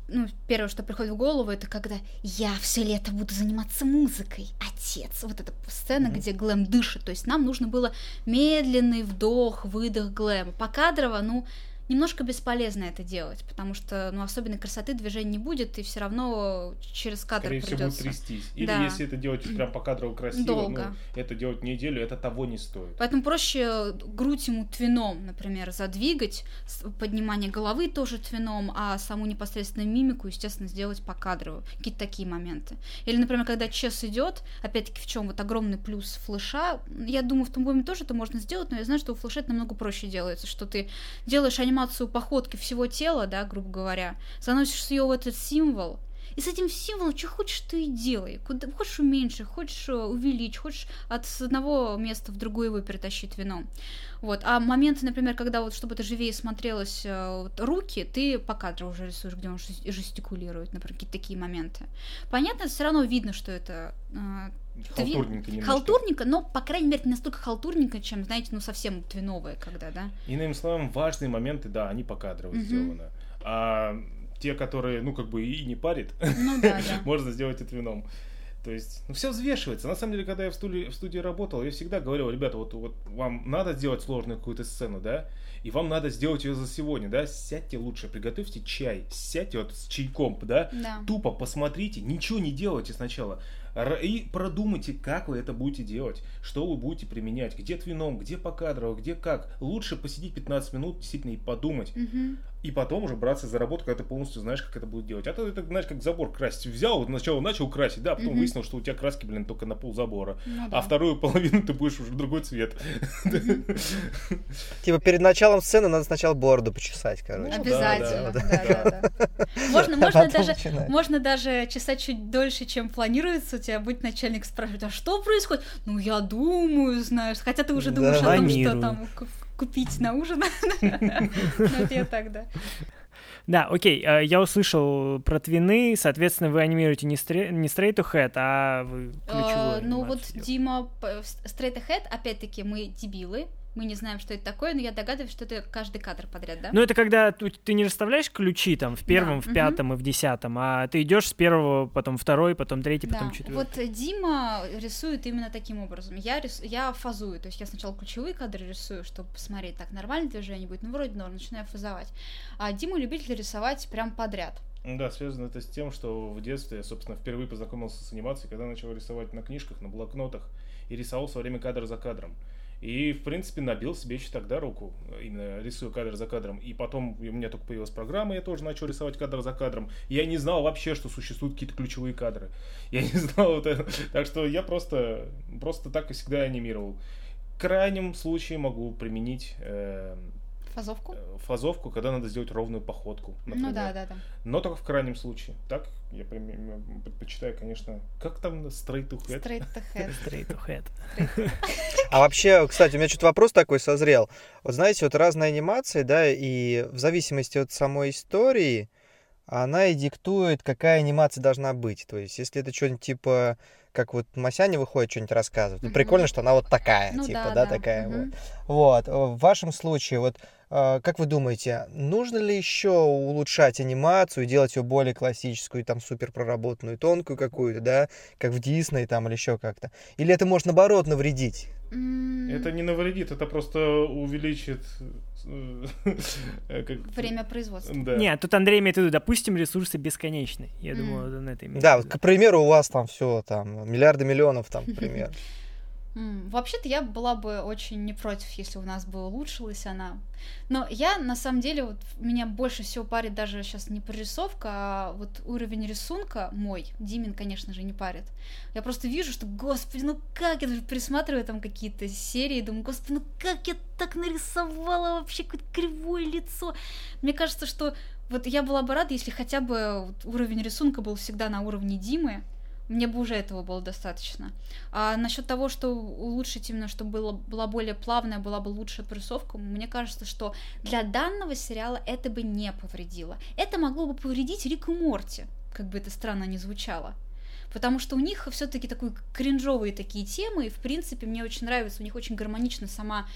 ну, первое, что приходит в голову, это когда я все лето буду заниматься музыкой, отец. Вот эта сцена, Мгм. где Глэм дышит. То есть нам нужно было медленный вдох, выдох Глэма. Покадрово, ну, немножко бесполезно это делать, потому что, ну, особенной красоты движения не будет, и все равно через кадр Скорее всего, будет придется. трястись. Или Да. если это делать прям покадрово красиво, Долго. ну, это делать неделю, это того не стоит. Поэтому проще грудь ему твином, например, задвигать, поднимание головы тоже твином, а саму непосредственно мимику, естественно, сделать по кадру. Какие-то такие моменты. Или, например, когда чес идет, опять-таки, в чем вот огромный плюс флеша, я думаю, в Тумбоме тоже это можно сделать, но я знаю, что у флеша это намного проще делается, что ты делаешь анимацию походки всего тела, да, грубо говоря, заносишь ее в этот символ, и с этим символом что хочешь, то и делай. Куда, хочешь уменьшить, хочешь э, увеличить, хочешь от одного места в другое его перетащить вином. Вот. А моменты, например, когда вот, чтобы это живее смотрелось, э, вот, руки, ты по кадру уже рисуешь, где он жес- жестикулирует, например, какие-то такие моменты. Понятно, все равно видно, что это э, Халтурненько немножко. халтурненько, но, по крайней мере, не настолько халтурненько, чем, знаете, ну, совсем твиновое, когда, да? Иными словами, важные моменты, да, они покадрово Мгм. сделаны. А те, которые, ну, как бы и не парит, Ну да, да. можно сделать это вином. То есть, ну, все взвешивается. На самом деле, когда я в студии, в студии работал, я всегда говорил, ребята, вот, вот вам надо сделать сложную какую-то сцену, да, и вам надо сделать ее за сегодня, да, сядьте лучше, приготовьте чай, сядьте вот с чайком, да, Да. тупо посмотрите, ничего не делайте сначала. И продумайте, как вы это будете делать, что вы будете применять, где твином, где покадрово, где как. Лучше посидеть 15 минут действительно и подумать, Мгм. И потом уже браться за работу, когда ты полностью знаешь, как это будет делать. А то это, знаешь, как забор красить. Взял, вот сначала начал красить, да, а потом Мгм. выяснил, что у тебя краски, блин, только на пол забора. Ну А да. вторую половину ты будешь уже другой цвет. Типа перед началом сцены надо сначала бороду почесать, короче. Обязательно. Можно, А можно даже, можно даже чесать чуть дольше, чем планируется. У тебя будет начальник спрашивать, а что происходит? Ну, я думаю, знаешь. Хотя ты уже думаешь о том, что там купить на ужин. Это я так, да. Да, окей, э, я услышал про твины, соответственно, вы анимируете не, стре- не straight to head, а вы ключевую Э, Ну, вот. Дима Straight Ahead, опять-таки, мы дебилы. Мы не знаем, что это такое, но я догадываюсь, что это каждый кадр подряд, да? Ну, это когда ты, не расставляешь ключи там в первом, Да, в пятом и в десятом, а ты идешь с первого, потом второй, потом третий, потом Да, четвертый. вот Дима рисует именно таким образом. Я, рис... я фазую, то есть я сначала ключевые кадры рисую, чтобы посмотреть, так, нормальное движение будет, ну, вроде норм, начинаю фазовать. А Дима любитель рисовать прям подряд. Да, связано это с тем, что в детстве я, собственно, впервые познакомился с анимацией, когда начал рисовать на книжках, на блокнотах и рисовал во время кадр за кадром. И, в принципе, набил себе еще тогда руку, именно рисуя кадр за кадром. И потом у меня только появилась программа, я тоже начал рисовать кадр за кадром. Я не знал вообще, что существуют какие-то ключевые кадры. Я не знал вот это. Так что я просто, просто так и всегда анимировал. В крайнем случае могу применить э, Фазовку? э, фазовку, когда надо сделать ровную походку. например. Ну да, да, да. Но только в крайнем случае. Так, я предпочитаю, конечно, как там straight to head? Straight to head. Straight to head. А вообще, кстати, у меня что-то вопрос такой созрел. Вот знаете, вот разные анимации, да, и в зависимости от самой истории, она и диктует, какая анимация должна быть. То есть, если это что-нибудь типа, как вот Масяня выходит что-нибудь рассказывать, ну, прикольно, что она вот такая, Ну типа, да, да, да, такая мгм. вот. Вот, в вашем случае, вот, Как вы думаете, нужно ли еще улучшать анимацию, делать ее более классическую, там супер проработанную, тонкую какую-то, да, как в Дисней там или еще как-то? Или это может наоборот навредить? Это не навредит, это просто увеличит... э, как- Время производства. Да. Нет, тут Андрей имеет в виду, допустим, ресурсы бесконечны. Я М. думаю, он это имеет Да, вот, к примеру, у вас там все, там, миллиарды миллионов, там, например. М, Вообще-то я была бы очень не против, если у нас бы улучшилась она. Но я, на самом деле, вот меня больше всего парит даже сейчас не прорисовка, а вот уровень рисунка мой. Димин, конечно же, не парит. Я просто вижу, что, господи, ну как я даже пересматриваю там какие-то серии, думаю, господи, ну как я так нарисовала вообще какое-то кривое лицо. Мне кажется, что вот я была бы рада, если хотя бы уровень рисунка был всегда на уровне Димы. Мне бы уже этого было достаточно. А насчет того, что улучшить именно, чтобы было, была более плавная, была бы лучшая прорисовка, мне кажется, что для данного сериала это бы не повредило. Это могло бы повредить Рик и Морти, как бы это странно ни звучало. Потому что у них все-таки такой кринжовые такие темы, и в принципе мне очень нравится, у них очень гармонично сама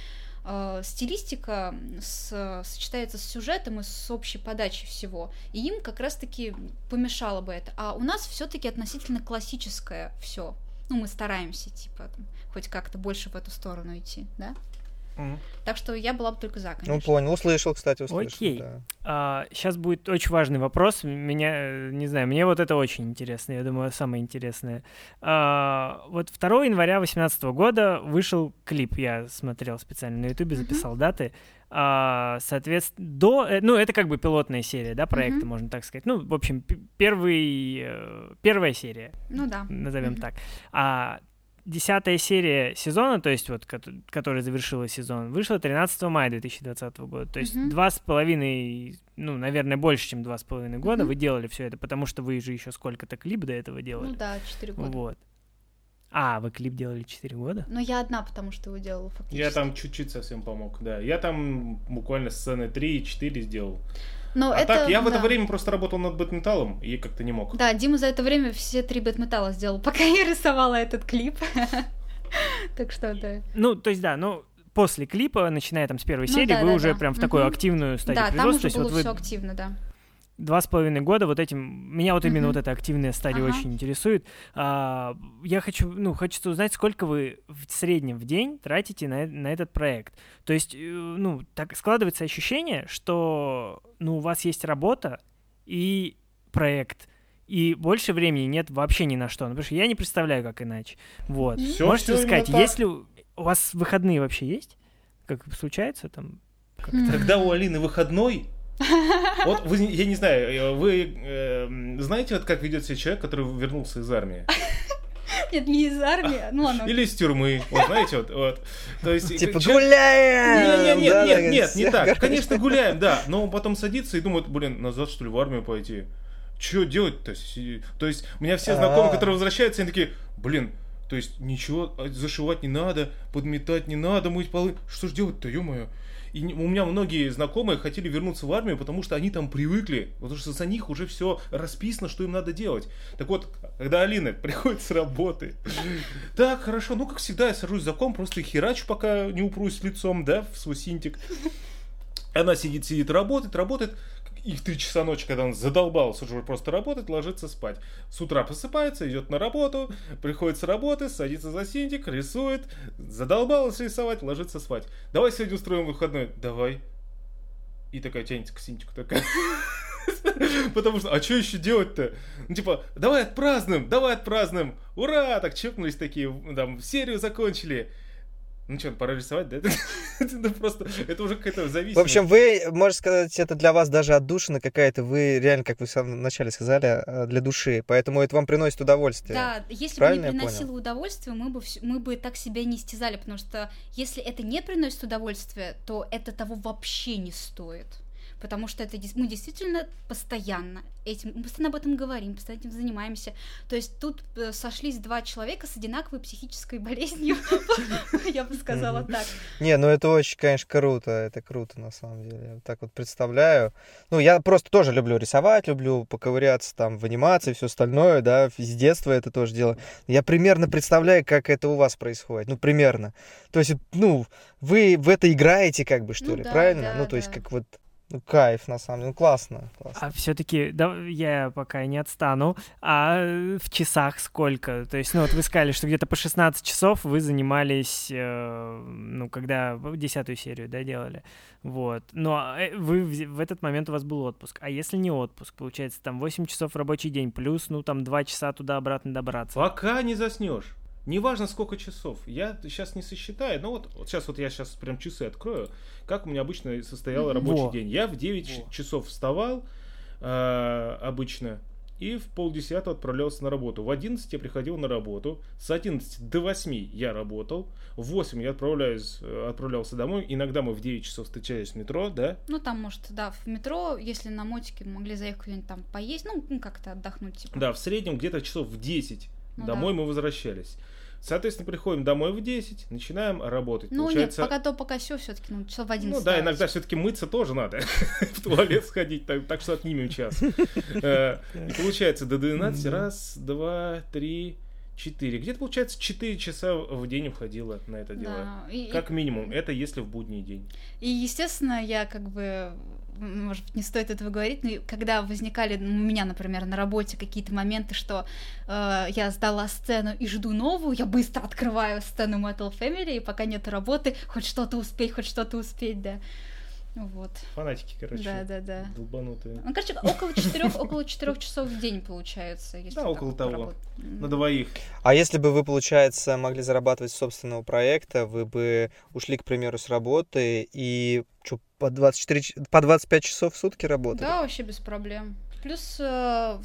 э, стилистика с- сочетается с сюжетом и с общей подачей всего. И им как раз-таки помешало бы это. А у нас все-таки относительно классическое все. Ну, мы стараемся, типа, там, хоть как-то больше в эту сторону идти, да? Так что я была бы только за, конечно. Ну, понял. Услышал, кстати, услышал. Окей. да. сейчас будет очень важный вопрос. Меня, э, не знаю, мне вот это очень интересно. Я думаю, самое интересное. А, вот 2 января 2018 года вышел клип. Я смотрел специально на Ютубе, записал даты. А, соответственно, до... э, Ну, это как бы пилотная серия, да, проекта, Мгм. можно так сказать. Ну, в общем, первый, э, первая серия, Ну да. назовем Мгм. так. А десятая серия сезона, то есть вот, кото- которая завершила сезон, вышла 13 мая 2020 года. То есть два с половиной, ну, наверное, больше, чем два с половиной года вы делали все это, потому что вы же еще сколько-то клип до этого делали. Ну да, 4 года. Вот. А, вы клип делали 4 года? Но я одна, потому что его делала фактически. Я там чуть-чуть совсем помог, да. Я там буквально сцены 3-4 сделал. Но а это, так, я в это да. время просто работал над бэтметаллом и как-то не мог. Да, Дима за это время все три бэт-металла сделал, пока я рисовала этот клип. Так что, да. Ну, то есть, да, ну, после клипа, начиная там с первой Ну серии, да, вы да, уже да. прям в такую активную стадию Да, там уже было вот вы все активно, да. Два с половиной года вот этим меня вот именно Мгм. вот эта активная стадия Ага. очень интересует. А, я хочу, ну, хочется узнать, сколько вы в среднем в день тратите на, на этот проект. То есть, э, ну, так складывается ощущение, что, ну, у вас есть работа и проект. И больше времени нет вообще ни на что. Ну, потому что я не представляю, как иначе. Вот. Всё- Можете всё сказать, если у вас выходные вообще есть? Как случается там? М. Когда у Алины выходной, вот вы, я не знаю, э, вы э, знаете, вот как ведет себя человек, который вернулся из армии? Нет, не из армии, ну ладно. Или из тюрьмы, вот знаете, вот. вот. То есть, Типа человек- гуляем! Нет, нет, да, нет, да, нет, нет, не так. короче. Конечно, гуляем, да. Но он потом садится и думает, блин, назад что ли в армию пойти? Че делать-то? То есть, у меня все знакомые, А. которые возвращаются, они такие, блин, то есть ничего а, зашивать не надо, подметать не надо, мыть полы. Что ж делать-то, ё-моё? И у меня многие знакомые хотели вернуться в армию, потому что они там привыкли, потому что за них уже все расписано, что им надо делать. Так вот, когда Алина приходит с работы, так, хорошо, ну, как всегда, я сажусь за ком, просто херачу, пока не упрусь лицом, да, в свой синтик. Она сидит, сидит, работает, работает, и в 3 часа ночи, когда он задолбался уже просто работать, ложится спать. С утра просыпается, идет на работу, приходит с работы, садится за синтик, рисует, задолбалась рисовать, ложится спать. Давай сегодня устроим выходной. Давай. И такая тянется к синтику такая. Потому что, а что еще делать-то? Ну, типа, давай отпразднуем, давай отпразднуем. Ура! Так чокнулись такие, там, серию закончили. Ну что, пора рисовать, да? Это просто, это уже какая-то зависимость. В общем, вы, можно сказать, это для вас даже отдушина какая-то. Вы реально, как вы в самом начале сказали, э, для души. Поэтому это вам приносит удовольствие. Да, если бы не приносило удовольствие, мы бы, мы бы так себя не стязали, потому что если это не приносит удовольствия, то это того вообще не стоит. Потому что это мы действительно постоянно этим, мы постоянно об этом говорим, постоянно этим занимаемся. То есть тут э, сошлись два человека с одинаковой психической болезнью, я бы сказала так. Не, ну это очень, конечно, круто, это круто на самом деле. Я так вот представляю. Ну, я просто тоже люблю рисовать, люблю поковыряться там в анимации, все остальное, да, с детства это тоже дело. Я примерно представляю, как это у вас происходит, ну, примерно. То есть, ну, вы в это играете, как бы, что Ну ли, да, правильно? да, ну, то есть, как вот ну, кайф, на самом деле. Ну, классно. классно. А все-таки, да, я пока не отстану. А в часах сколько? То есть, ну вот вы сказали, что где-то по 16 часов вы занимались, э, ну, когда десятую серию, да, делали. Вот. Но э, вы в, в этот момент у вас был отпуск. А если не отпуск, получается, там 8 часов рабочий день, плюс, ну, там 2 часа туда-обратно добраться. Пока не заснешь. Неважно сколько часов. Я сейчас не сосчитаю. Но вот, вот сейчас вот я сейчас прям часы открою. Как у меня обычно состоял рабочий Во. день. Я в 9 ч- Во. часов вставал э, обычно. И в полдесятого отправлялся на работу. В 11 я приходил на работу. С 11 до 8 я работал. В 8 я отправляюсь, э, отправлялся домой. Иногда мы в 9 часов встречались в метро, да? Ну, там, может, да, в метро, если на мотике могли заехать куда-нибудь там поесть, ну, ну, как-то отдохнуть, типа. Да, в среднем где-то часов в 10 Ну домой да. мы возвращались. Соответственно, приходим домой в 10, начинаем работать. Ну, Получается, нет, пока то, пока все, все-таки, ну, часов в 11. Ну да, иногда все-таки мыться тоже надо. В туалет сходить, так, так что отнимем час. Э, И получается до 12, раз, два, три, четыре. Где-то получается 4 часа в день уходило на это дело. Да, и, Как минимум, это если в будний день. И, естественно, я как бы, может быть, не стоит этого говорить, но когда возникали ну, у меня, например, на работе какие-то моменты, что э, я сдала сцену и жду новую, я быстро открываю сцену Metal Family, и пока нет работы, хоть что-то успеть, хоть что-то успеть, да. Вот. Фанатики, короче. Да, да, да. Долбанутые. Ну, короче, около четырех, около четырех часов в день получается. Если Да, около того. поработать. М. На двоих. А если бы вы, получается, могли зарабатывать с собственного проекта, вы бы ушли, к примеру, с работы и чё, по, 24, ч- по 25 часов в сутки работали? Да, вообще без проблем. Плюс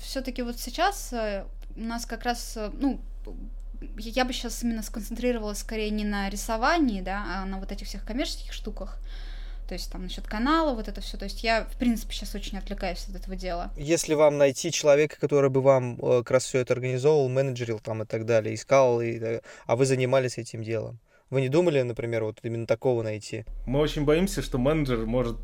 все-таки вот сейчас э, у нас как раз, э, ну, я бы сейчас именно сконцентрировалась скорее не на рисовании, да, а на вот этих всех коммерческих штуках. То есть там насчет канала, вот это все. То есть я, в принципе, сейчас очень отвлекаюсь от этого дела. Если вам найти человека, который бы вам э, как раз все это организовывал, менеджерил там и так далее, искал, и, э, а вы занимались этим делом, вы не думали, например, вот именно такого найти? Мы очень боимся, что менеджер может...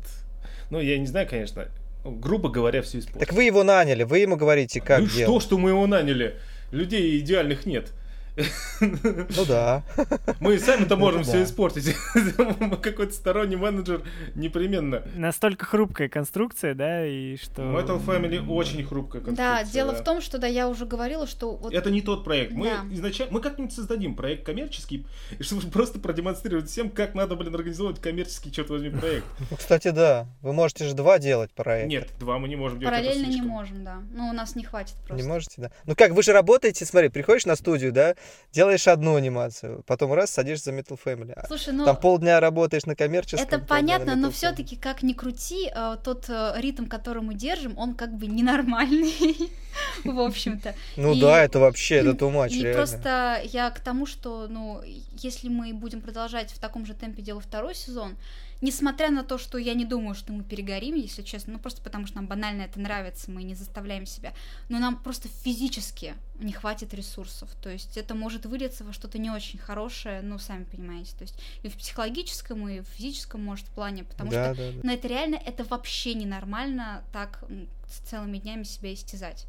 Ну, я не знаю, конечно, ну, грубо говоря, все испортить. Так вы его наняли, вы ему говорите, как ну делать. что, что мы его наняли? Людей идеальных нет. Ну да. Мы и сами-то Ну можем все испортить. Какой-то сторонний менеджер непременно. Настолько хрупкая конструкция, да, и что... Metal Family очень хрупкая конструкция. Да, дело в том, что да, я уже говорила, что Это не тот проект. Мы изначально, мы как-нибудь создадим проект коммерческий, и чтобы просто продемонстрировать всем, как надо, блин, организовывать коммерческий, черт возьми, проект. Ну, Кстати, да. Вы можете же два делать проекта. Нет, два мы не можем делать. параллельно не можем, да. Ну, у нас не хватит просто. Не можете, да? Ну как, вы же работаете, смотри, приходишь на студию, да, делаешь одну анимацию, потом раз, садишься за Metal Family. Слушай, ну... Там полдня работаешь на коммерческом. Это понятно, но Family. все-таки как ни крути, э, тот э, ритм, который мы держим, он как бы ненормальный, в общем-то. Ну и- да, это вообще, это much, И реально. просто я к тому, что, ну, если мы будем продолжать в таком же темпе делать второй сезон, несмотря на то, что я не думаю, что мы перегорим, если честно, ну просто потому что нам банально это нравится, мы не заставляем себя, но нам просто физически не хватит ресурсов, то есть это может вылиться во что-то не очень хорошее, ну, сами понимаете, то есть и в психологическом, и в физическом, может, плане, потому да, что да, да. но это реально, это вообще ненормально так с целыми днями себя истязать.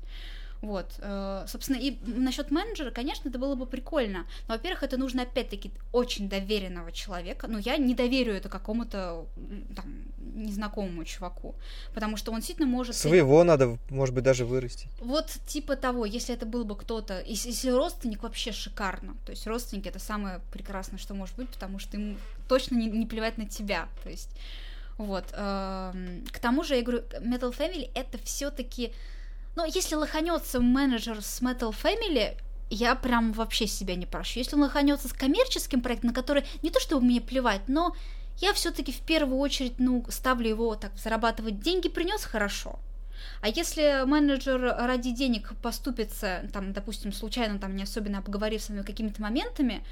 Вот, э, собственно, и насчет менеджера, конечно, это было бы прикольно. Но, во-первых, это нужно опять-таки очень доверенного человека. Но я не доверю это какому-то там незнакомому чуваку, потому что он действительно может. Своего надо, может быть, даже вырастить. Вот типа того, если это был бы кто-то, если, если родственник вообще шикарно, то есть родственники это самое прекрасное, что может быть, потому что ему точно не, не плевать на тебя, то есть вот. эм, К тому же я говорю, Metal Family это все-таки, ну если лоханется менеджер с Metal Family, я прям вообще себя не прощу. Если он лоханется с коммерческим проектом, на который не то чтобы мне плевать, но я все-таки в первую очередь, ну, ставлю его так, зарабатывать деньги принес хорошо. А если менеджер ради денег поступится, там, допустим, случайно, там, не особенно обговорив со мной какими-то моментами,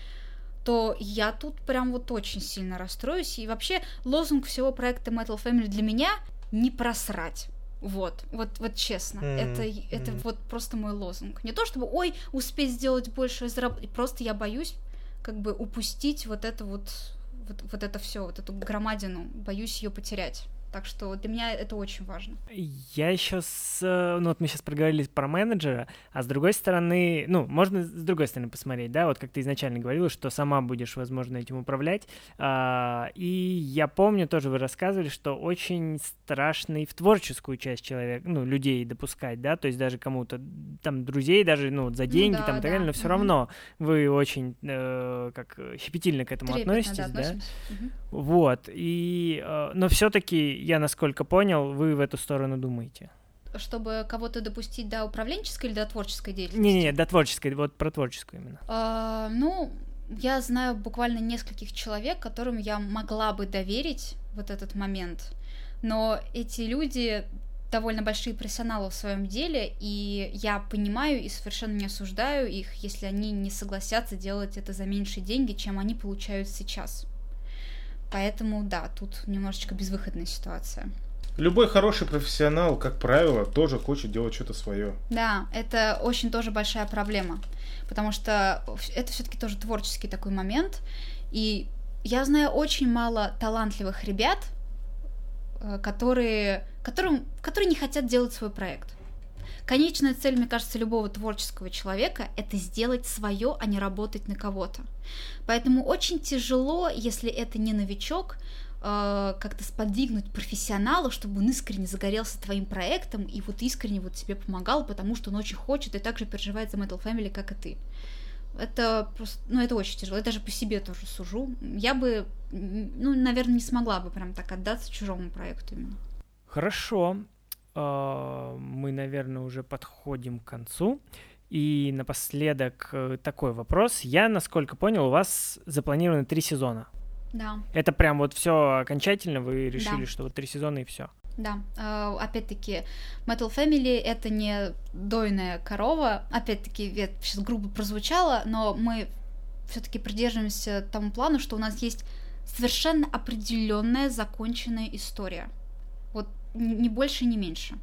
то я тут прям вот очень сильно расстроюсь. И вообще лозунг всего проекта Metal Family для меня не просрать. Вот, вот, вот честно, Мгм, это, это мгм. вот просто мой лозунг. Не то чтобы, ой, успеть сделать больше, заработать, просто я боюсь как бы упустить вот это вот, вот, вот это все, вот эту громадину, боюсь ее потерять. Так что для меня это очень важно. Я еще с... э, Ну, вот мы сейчас проговорили про менеджера, а с другой стороны, ну, можно с другой стороны посмотреть, да, вот как ты изначально говорила, что сама будешь, возможно, этим управлять. А, и я помню, тоже вы рассказывали, что очень страшно и в творческую часть человека, ну, людей допускать, да, то есть даже кому-то, там, друзей, даже, ну, за деньги, да, там, и так да, далее, но все мгм. равно вы очень, э, как, щепетильно к этому Трепетно, относитесь, да, да? Мгм. Вот, и, э, но все-таки, я насколько понял, вы в эту сторону думаете. Чтобы кого-то допустить до управленческой или до творческой деятельности? Не-не-не, до творческой, вот про творческую именно. А, ну, я знаю буквально нескольких человек, которым я могла бы доверить вот этот момент, но эти люди довольно большие профессионалы в своем деле, и я понимаю и совершенно не осуждаю их, если они не согласятся делать это за меньшие деньги, чем они получают сейчас. Поэтому, да, тут немножечко безвыходная ситуация. Любой хороший профессионал, как правило, тоже хочет делать что-то свое. Да, это очень тоже большая проблема, потому что это все-таки тоже творческий такой момент, и я знаю очень мало талантливых ребят, э, которые, которым, которые не хотят делать свой проект. Конечная цель, мне кажется, любого творческого человека это сделать свое, а не работать на кого-то. Поэтому очень тяжело, если это не новичок, э, как-то сподвигнуть профессионала, чтобы он искренне загорелся твоим проектом и вот искренне вот тебе помогал, потому что он очень хочет и также переживает за Metal Family, как и ты. Это просто, ну, это очень тяжело. Я даже по себе тоже сужу. Я бы, ну, наверное, не смогла бы прям так отдаться чужому проекту именно. Хорошо, мы, наверное, уже подходим к концу. И напоследок э, такой вопрос. Я, насколько понял, у вас запланировано три сезона. Да, Это прям вот все окончательно, вы решили, Да. что вот три сезона и все. да. Э, Опять-таки, Metal Family это не дойная корова. Опять-таки, это сейчас грубо прозвучало, но мы все-таки придерживаемся тому плану, что у нас есть совершенно определенная законченная история. Вот н- ни больше, ни меньше.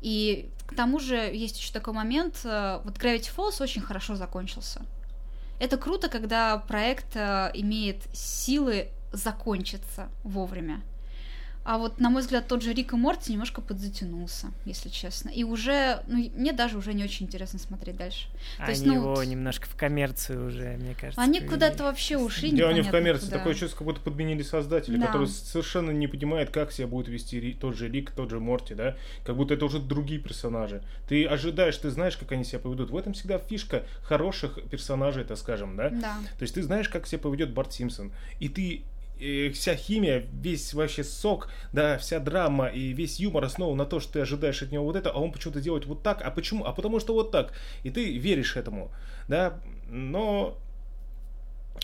И к тому же есть еще такой момент, э, вот Gravity Falls очень хорошо закончился. Это круто, когда проект э, имеет силы закончиться вовремя. А вот, на мой взгляд, тот же Рик и Морти немножко подзатянулся, если честно. И уже, ну, мне даже уже не очень интересно смотреть дальше. Они есть, ну, его вот- немножко в коммерцию уже, мне кажется. Они куда-то вообще ушли, Дело не в коммерции, куда. такое чувство, как будто подменили создателя, Да. который совершенно не понимает, как себя будет вести тот же Рик, тот же Морти, да? Как будто это уже другие персонажи. Ты ожидаешь, ты знаешь, как они себя поведут. В этом всегда фишка хороших персонажей, так скажем, да? Да. То есть ты знаешь, как себя поведет Барт Симпсон. И ты вся химия, весь вообще сок, да, вся драма и весь юмор основан на то, что ты ожидаешь от него вот это, а он почему-то делает вот так. А почему? А потому что вот так. И ты веришь этому, да. Но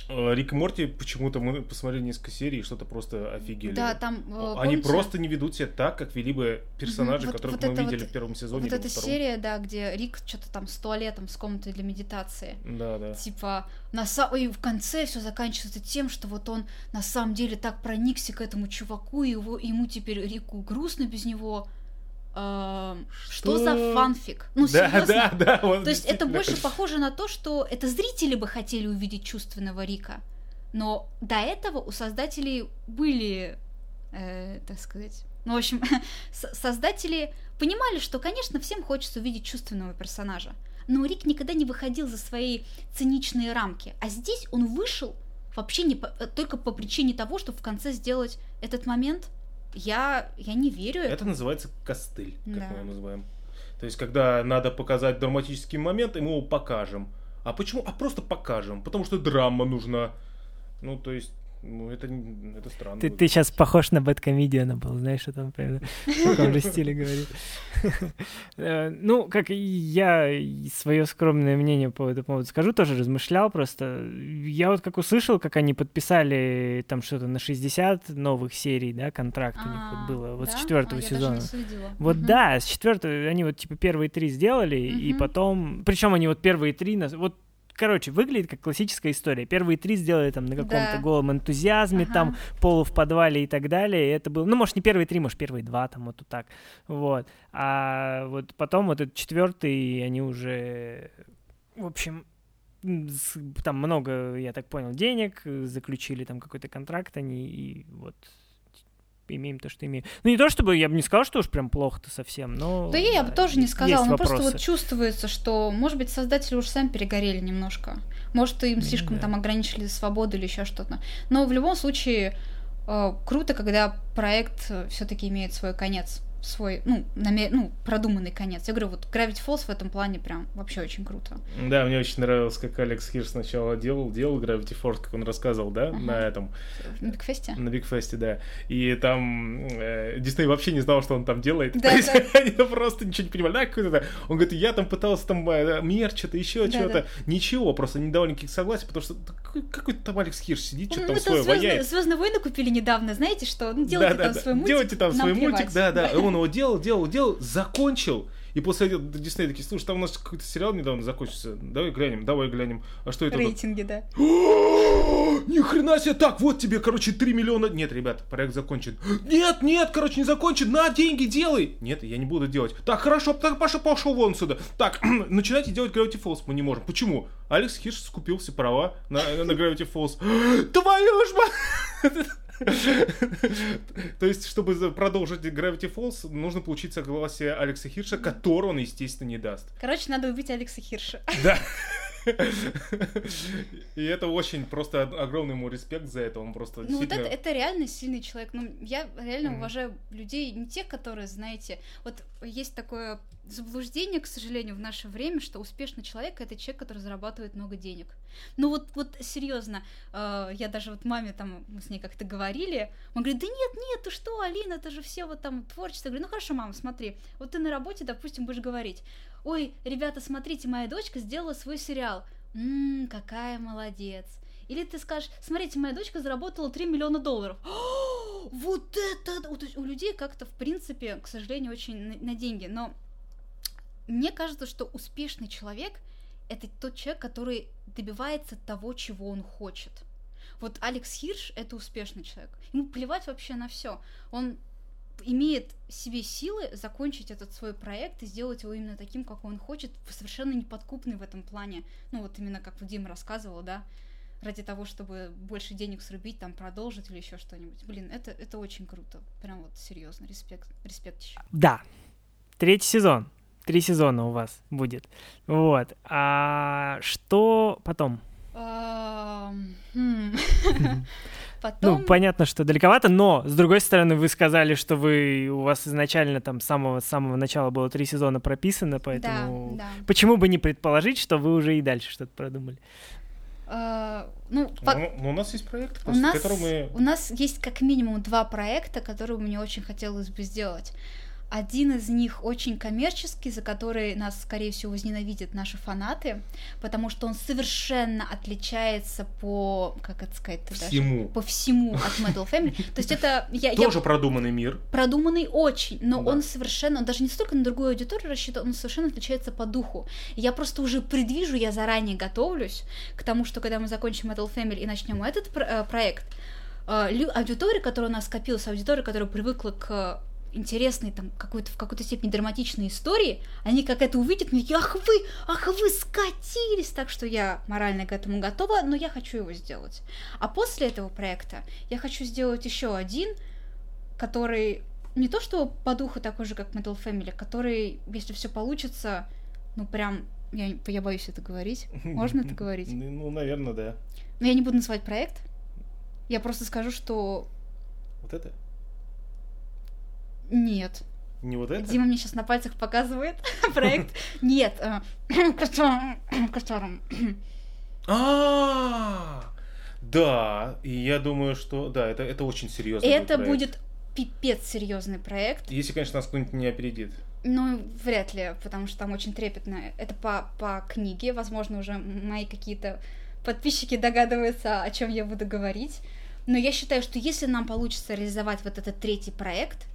Рик и Морти почему-то мы посмотрели несколько серий и что-то просто офигели. Да, там, э, Они помните, просто не ведут себя так, как вели бы персонажи, Мгм, вот- которых вот мы видели вот- в первом сезоне. Вот эта втором. серия, да, где Рик что-то там с туалетом, с комнатой для медитации. Да, да. Типа, на са- и в конце все заканчивается тем, что вот он на самом деле так проникся к этому чуваку, и его, ему теперь Рику грустно без него. Эм, что? Что? за фанфик? Ну, да, серьезно. да, да. вот То есть это больше похоже на то, что это зрители бы хотели увидеть чувственного Рика. Но до этого у создателей были, э, так сказать, ну, в общем, создатели понимали, что, конечно, всем хочется увидеть чувственного персонажа. Но Рик никогда не выходил за свои циничные рамки. А здесь он вышел вообще не по- э, только по причине того, чтобы в конце сделать этот момент. Я, я не верю. Это называется костыль, как Да. мы его называем. То есть, когда надо показать драматический момент, и мы его покажем. А почему? А просто покажем, потому что драма нужна. Ну, то есть, ну, это, это странно. Ты, ты сейчас похож на Бэткомедиана был, знаешь, что там прям в таком же стиле говорит. Э, Ну, как я свое скромное мнение по этому поводу скажу, тоже размышлял просто. Я вот как услышал, как они подписали там что-то на 60 новых серий, да, контракт у них А, вот было, вот с четвертого А, сезона. Вот да, с четвертого они вот типа первые три сделали, и потом, причем они вот первые три, нас- вот короче, выглядит как классическая история. Первые три сделали там на каком-то Да. голом энтузиазме, Ага. там полу в подвале и так далее. И это было, ну, может, не первые три, может, первые два, там вот так. Вот. А вот потом вот этот четвертый, они уже, в общем, там много, я так понял, денег, э, заключили там какой-то контракт они, и вот имеем то, что имеем. Ну, не то, чтобы я бы не сказал, что уж прям плохо-то совсем, но... Да я бы тоже не сказала, но просто вот чувствуется, что, может быть, создатели уж сами перегорели немножко. Может, им слишком да. там ограничили свободу или еще что-то. Но в любом случае э, круто, когда проект все-таки имеет свой конец, свой, ну, наме- ну, продуманный конец. Я говорю, вот Gravity Falls в этом плане прям вообще очень круто. Да, мне очень нравилось, как Алекс Хирш сначала делал, делал Gravity Force, как он рассказывал, да, Ага. на этом, На Бигфесте? на Бигфесте, да. И там э, Дисней вообще не знал, что он там делает. Да, да. Они просто ничего не понимали. Да, какой-то... Он говорит, я там пытался там э, мерч, что-то еще, Да, что-то. Ничего, просто не давали никаких согласий, потому что да какой- какой-то там Алекс Хирш сидит, что-то Ну, там свое Звездные, ваяет. Звездные войны купили недавно, знаете что? Ну, делайте Да, да, там да. свой мультик. Делайте там свой мультик, плевать. да, да. Он его делал, делал, делал, закончил. И после этого Дисней такие, слушай, там у нас какой-то сериал недавно закончился. Давай глянем, давай глянем. А что это? тут?» Рейтинги, да. Ни хрена себе, так, вот тебе, короче, 3 миллиона. Нет, ребят, проект закончен. Нет, нет, короче, не закончен. На, деньги делай. Нет, я не буду делать. Так, хорошо, так, Паша, пошел вон сюда. Так, начинайте делать Gravity Falls. Мы не можем. Почему? Алекс Хирш скупил все права на, на Gravity Falls. Твою ж мать! То есть, чтобы продолжить Gravity Falls, нужно получить согласие Алекса Хирша, которого он, естественно, не даст. Короче, надо убить Алекса Хирша. Да. И это очень просто ог- огромный ему респект за это. Он просто Ну вот это, это реально сильный человек. Ну, я реально уважаю людей, не тех, которые, знаете, вот есть такое заблуждение, к сожалению, в наше время, что успешный человек это человек, который зарабатывает много денег. Ну вот, вот серьезно, э, я даже вот маме там, мы с ней как-то говорили, он говорит, да нет, нет, ты что, Алина, это же все вот там творчество. Я говорю, ну хорошо, мама, смотри, вот ты на работе, допустим, будешь говорить, ой, ребята, смотрите, моя дочка сделала свой сериал. Ммм, какая молодец. Или ты скажешь, смотрите, моя дочка заработала 3 миллиона долларов. О, вот это... У людей как-то, в принципе, к сожалению, очень на деньги. Но мне кажется, что успешный человек — это тот человек, который добивается того, чего он хочет. Вот Алекс Хирш — это успешный человек. Ему плевать вообще на все. Он имеет в себе силы закончить этот свой проект и сделать его именно таким, как он хочет, совершенно неподкупный в этом плане. Ну вот именно как Дим рассказывал, да, ради того, чтобы больше денег срубить, там продолжить или еще что-нибудь. Блин, это, это очень круто. Прям вот серьезно, респект, респект еще. Да. Третий сезон. Три сезона у вас будет. Вот. А что потом? Хм. Ну, Потом... понятно, что далековато, но, с другой стороны, вы сказали, что вы, у вас изначально там с самого, с самого начала было три сезона прописано, поэтому... Да, да. Почему бы не предположить, что вы уже и дальше что-то продумали? А, ну, по- Ну, ну, у нас есть проект, у нас, который мы... у нас есть как минимум два проекта, которые мне очень хотелось бы сделать. Один из них очень коммерческий, за который нас, скорее всего, возненавидят наши фанаты, потому что он совершенно отличается по, как это сказать, Всему. по всему от Metal Family. То есть это я, я Тоже продуманный мир. продуманный очень, но Да. он совершенно, он даже не столько на другую аудиторию рассчитан, он совершенно отличается по духу. Я просто уже предвижу, я заранее готовлюсь к тому, что когда мы закончим Metal Family и начнем этот э, проект, э, аудитория, которая у нас скопилась, аудитория, которая привыкла к интересной, там, какой-то, в какой-то степени драматичной истории, они как это увидят, мне такие, ах вы, ах вы скатились, так что я морально к этому готова, но я хочу его сделать. А после этого проекта я хочу сделать еще один, который не то что по духу такой же, как Metal Family, который, если все получится, ну прям, я, я боюсь это говорить. Можно это говорить? Ну, наверное, да. Но я не буду называть проект. Я просто скажу, что Вот это? Нет. Не вот это? Дима мне сейчас на пальцах показывает проект. Нет, э, которым- которым А, да, и я думаю, что да, это, это очень серьезно. это будет пипец серьезный проект. Если, конечно, нас кто-нибудь не опередит. Ну, вряд ли, потому что там очень трепетно. Это по, по книге, возможно, уже мои какие-то подписчики догадываются, о чем я буду говорить. Но я считаю, что если нам получится реализовать вот этот третий проект,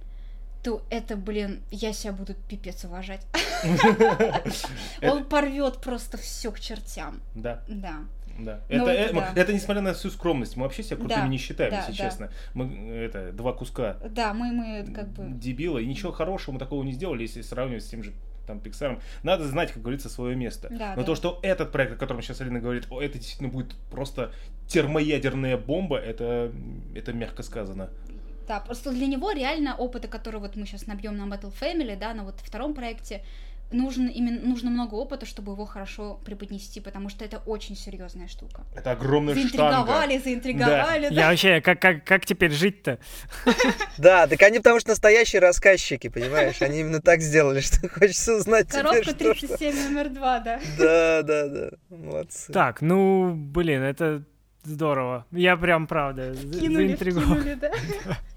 то это, блин, я себя буду пипец уважать. Он порвет просто все к чертям. Да. Да. Да. Ну, это, это да. это несмотря на всю скромность. Мы вообще себя крутыми Да, не считаем, да, если да. честно. Мы э, это два куска Да, мы, мы как бы... дебила, и ничего хорошего мы такого не сделали, если сравнивать с тем же там Пиксаром. Надо знать, как говорится, свое место. Да, Но да. то, что этот проект, о котором сейчас Алина говорит, о, это действительно будет просто термоядерная бомба, это, это мягко сказано. Да, просто для него реально опыта, который вот мы сейчас набьем на Battle Family, да, на вот втором проекте, нужен именно нужно много опыта, чтобы его хорошо преподнести, потому что это очень серьезная штука. Это огромная штанга. Заинтриговали, заинтриговали, да. Я вообще, как, как, как теперь жить-то? Да, так они потому что настоящие рассказчики, понимаешь? Они именно так сделали, что хочется узнать Коробка теперь, что, что... 37 номер 2, да. Да, да, да. Молодцы. Так, ну, блин, это здорово. Я прям, правда, за- Кинули, заинтригован. вкинули, да.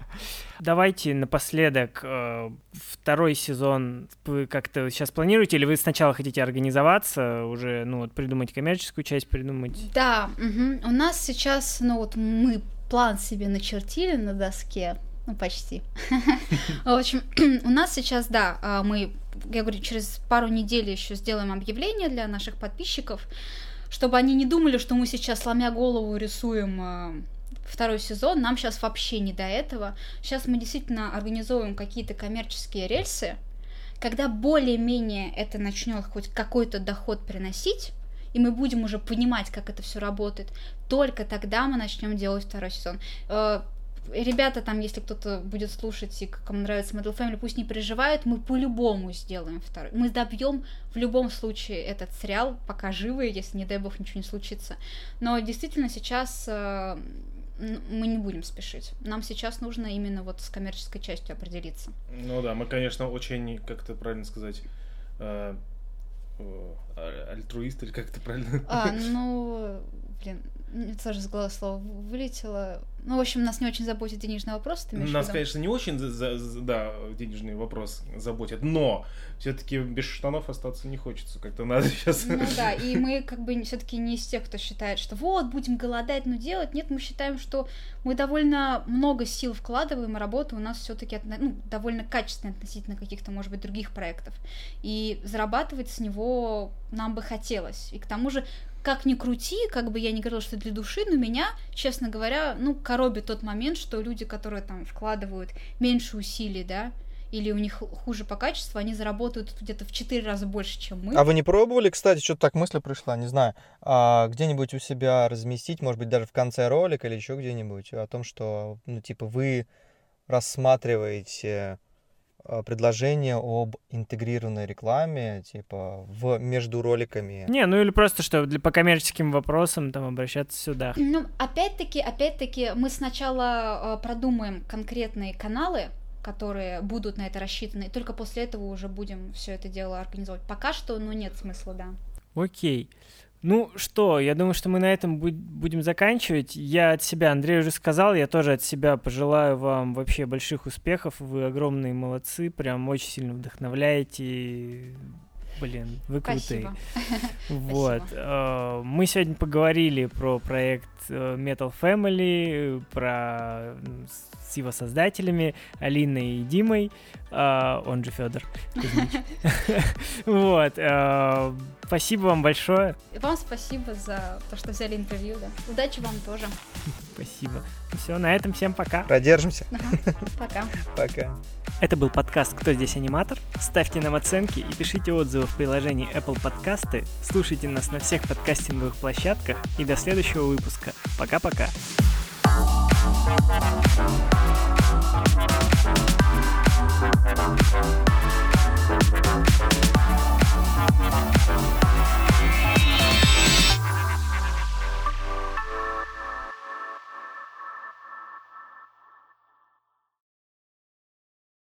Давайте напоследок э, второй сезон вы как-то сейчас планируете, или вы сначала хотите организоваться, уже, ну, вот придумать коммерческую часть, придумать... Да, мгм. у нас сейчас, ну вот мы план себе начертили на доске, ну почти. В общем, у нас сейчас, да, а, мы, я говорю, через пару недель еще сделаем объявление для наших подписчиков, чтобы они не думали, что мы сейчас, сломя голову, рисуем а, второй сезон. Нам сейчас вообще не до этого. Сейчас мы действительно организовываем какие-то коммерческие рельсы, когда более-менее это начнет хоть какой-то доход приносить, и мы будем уже понимать, как это все работает, только тогда мы начнем делать второй сезон. Э, Ребята, там, если кто-то будет слушать и кому нравится Metal Family, пусть не переживают, мы по-любому сделаем второй. Мы добьем в любом случае этот сериал, пока живы, если, не дай бог, ничего не случится. Но действительно сейчас э, мы не будем спешить. Нам сейчас нужно именно вот с коммерческой частью определиться. Ну да, мы, конечно, очень, как это правильно сказать, э, альтруист, или как это правильно? А, ну, блин, тоже с головы слово вылетело. Ну, в общем, нас не очень заботит денежный вопрос, ты Нас, виду? конечно, не очень, за- за- за- да, денежный вопрос заботит, но все-таки без штанов остаться не хочется, как-то надо сейчас. Ну да, и мы как бы все-таки не из тех, кто считает, что вот, будем голодать, но делать. Нет, мы считаем, что мы довольно много сил вкладываем, и работа у нас все-таки ну, довольно качественная относительно каких-то, может быть, других проектов. И зарабатывать с него нам бы хотелось. И к тому же, как ни крути, как бы я не говорила, что для души, но меня, честно говоря, ну, коробит тот момент, что люди, которые там вкладывают меньше усилий, да, или у них ху- хуже по качеству, они заработают где-то в 4 раза больше, чем мы. А вы не пробовали, кстати, что-то так мысль пришла, не знаю, а, где-нибудь у себя разместить, может быть, даже в конце ролика или еще где-нибудь, о том, что, ну, типа, вы рассматриваете предложение об интегрированной рекламе, типа, в, между роликами. Не, ну или просто, что для, по коммерческим вопросам там обращаться сюда. Ну, опять-таки, опять-таки, мы сначала э, продумаем конкретные каналы, которые будут на это рассчитаны, и только после этого уже будем все это дело организовывать. Пока что, ну, нет смысла, да. Окей. Ну что, я думаю, что мы на этом буд- будем заканчивать. Я от себя, Андрей уже сказал, я тоже от себя пожелаю вам вообще больших успехов. Вы огромные молодцы, прям очень сильно вдохновляете. Блин, вы крутые. Спасибо. Вот. Спасибо. э, Мы сегодня поговорили про проект э, Metal Family, про с его создателями Алиной и Димой, э, он же Федор. Вот. э, Спасибо вам большое. Вам спасибо за то, что взяли интервью, да. Удачи вам тоже. Спасибо. Все, на этом всем пока. Продержимся. Пока. Пока. Это был подкаст «Кто здесь аниматор?». Ставьте нам оценки и пишите отзывы в приложении Apple Подкасты. Слушайте нас на всех подкастинговых площадках. И до следующего выпуска. Пока-пока. Thank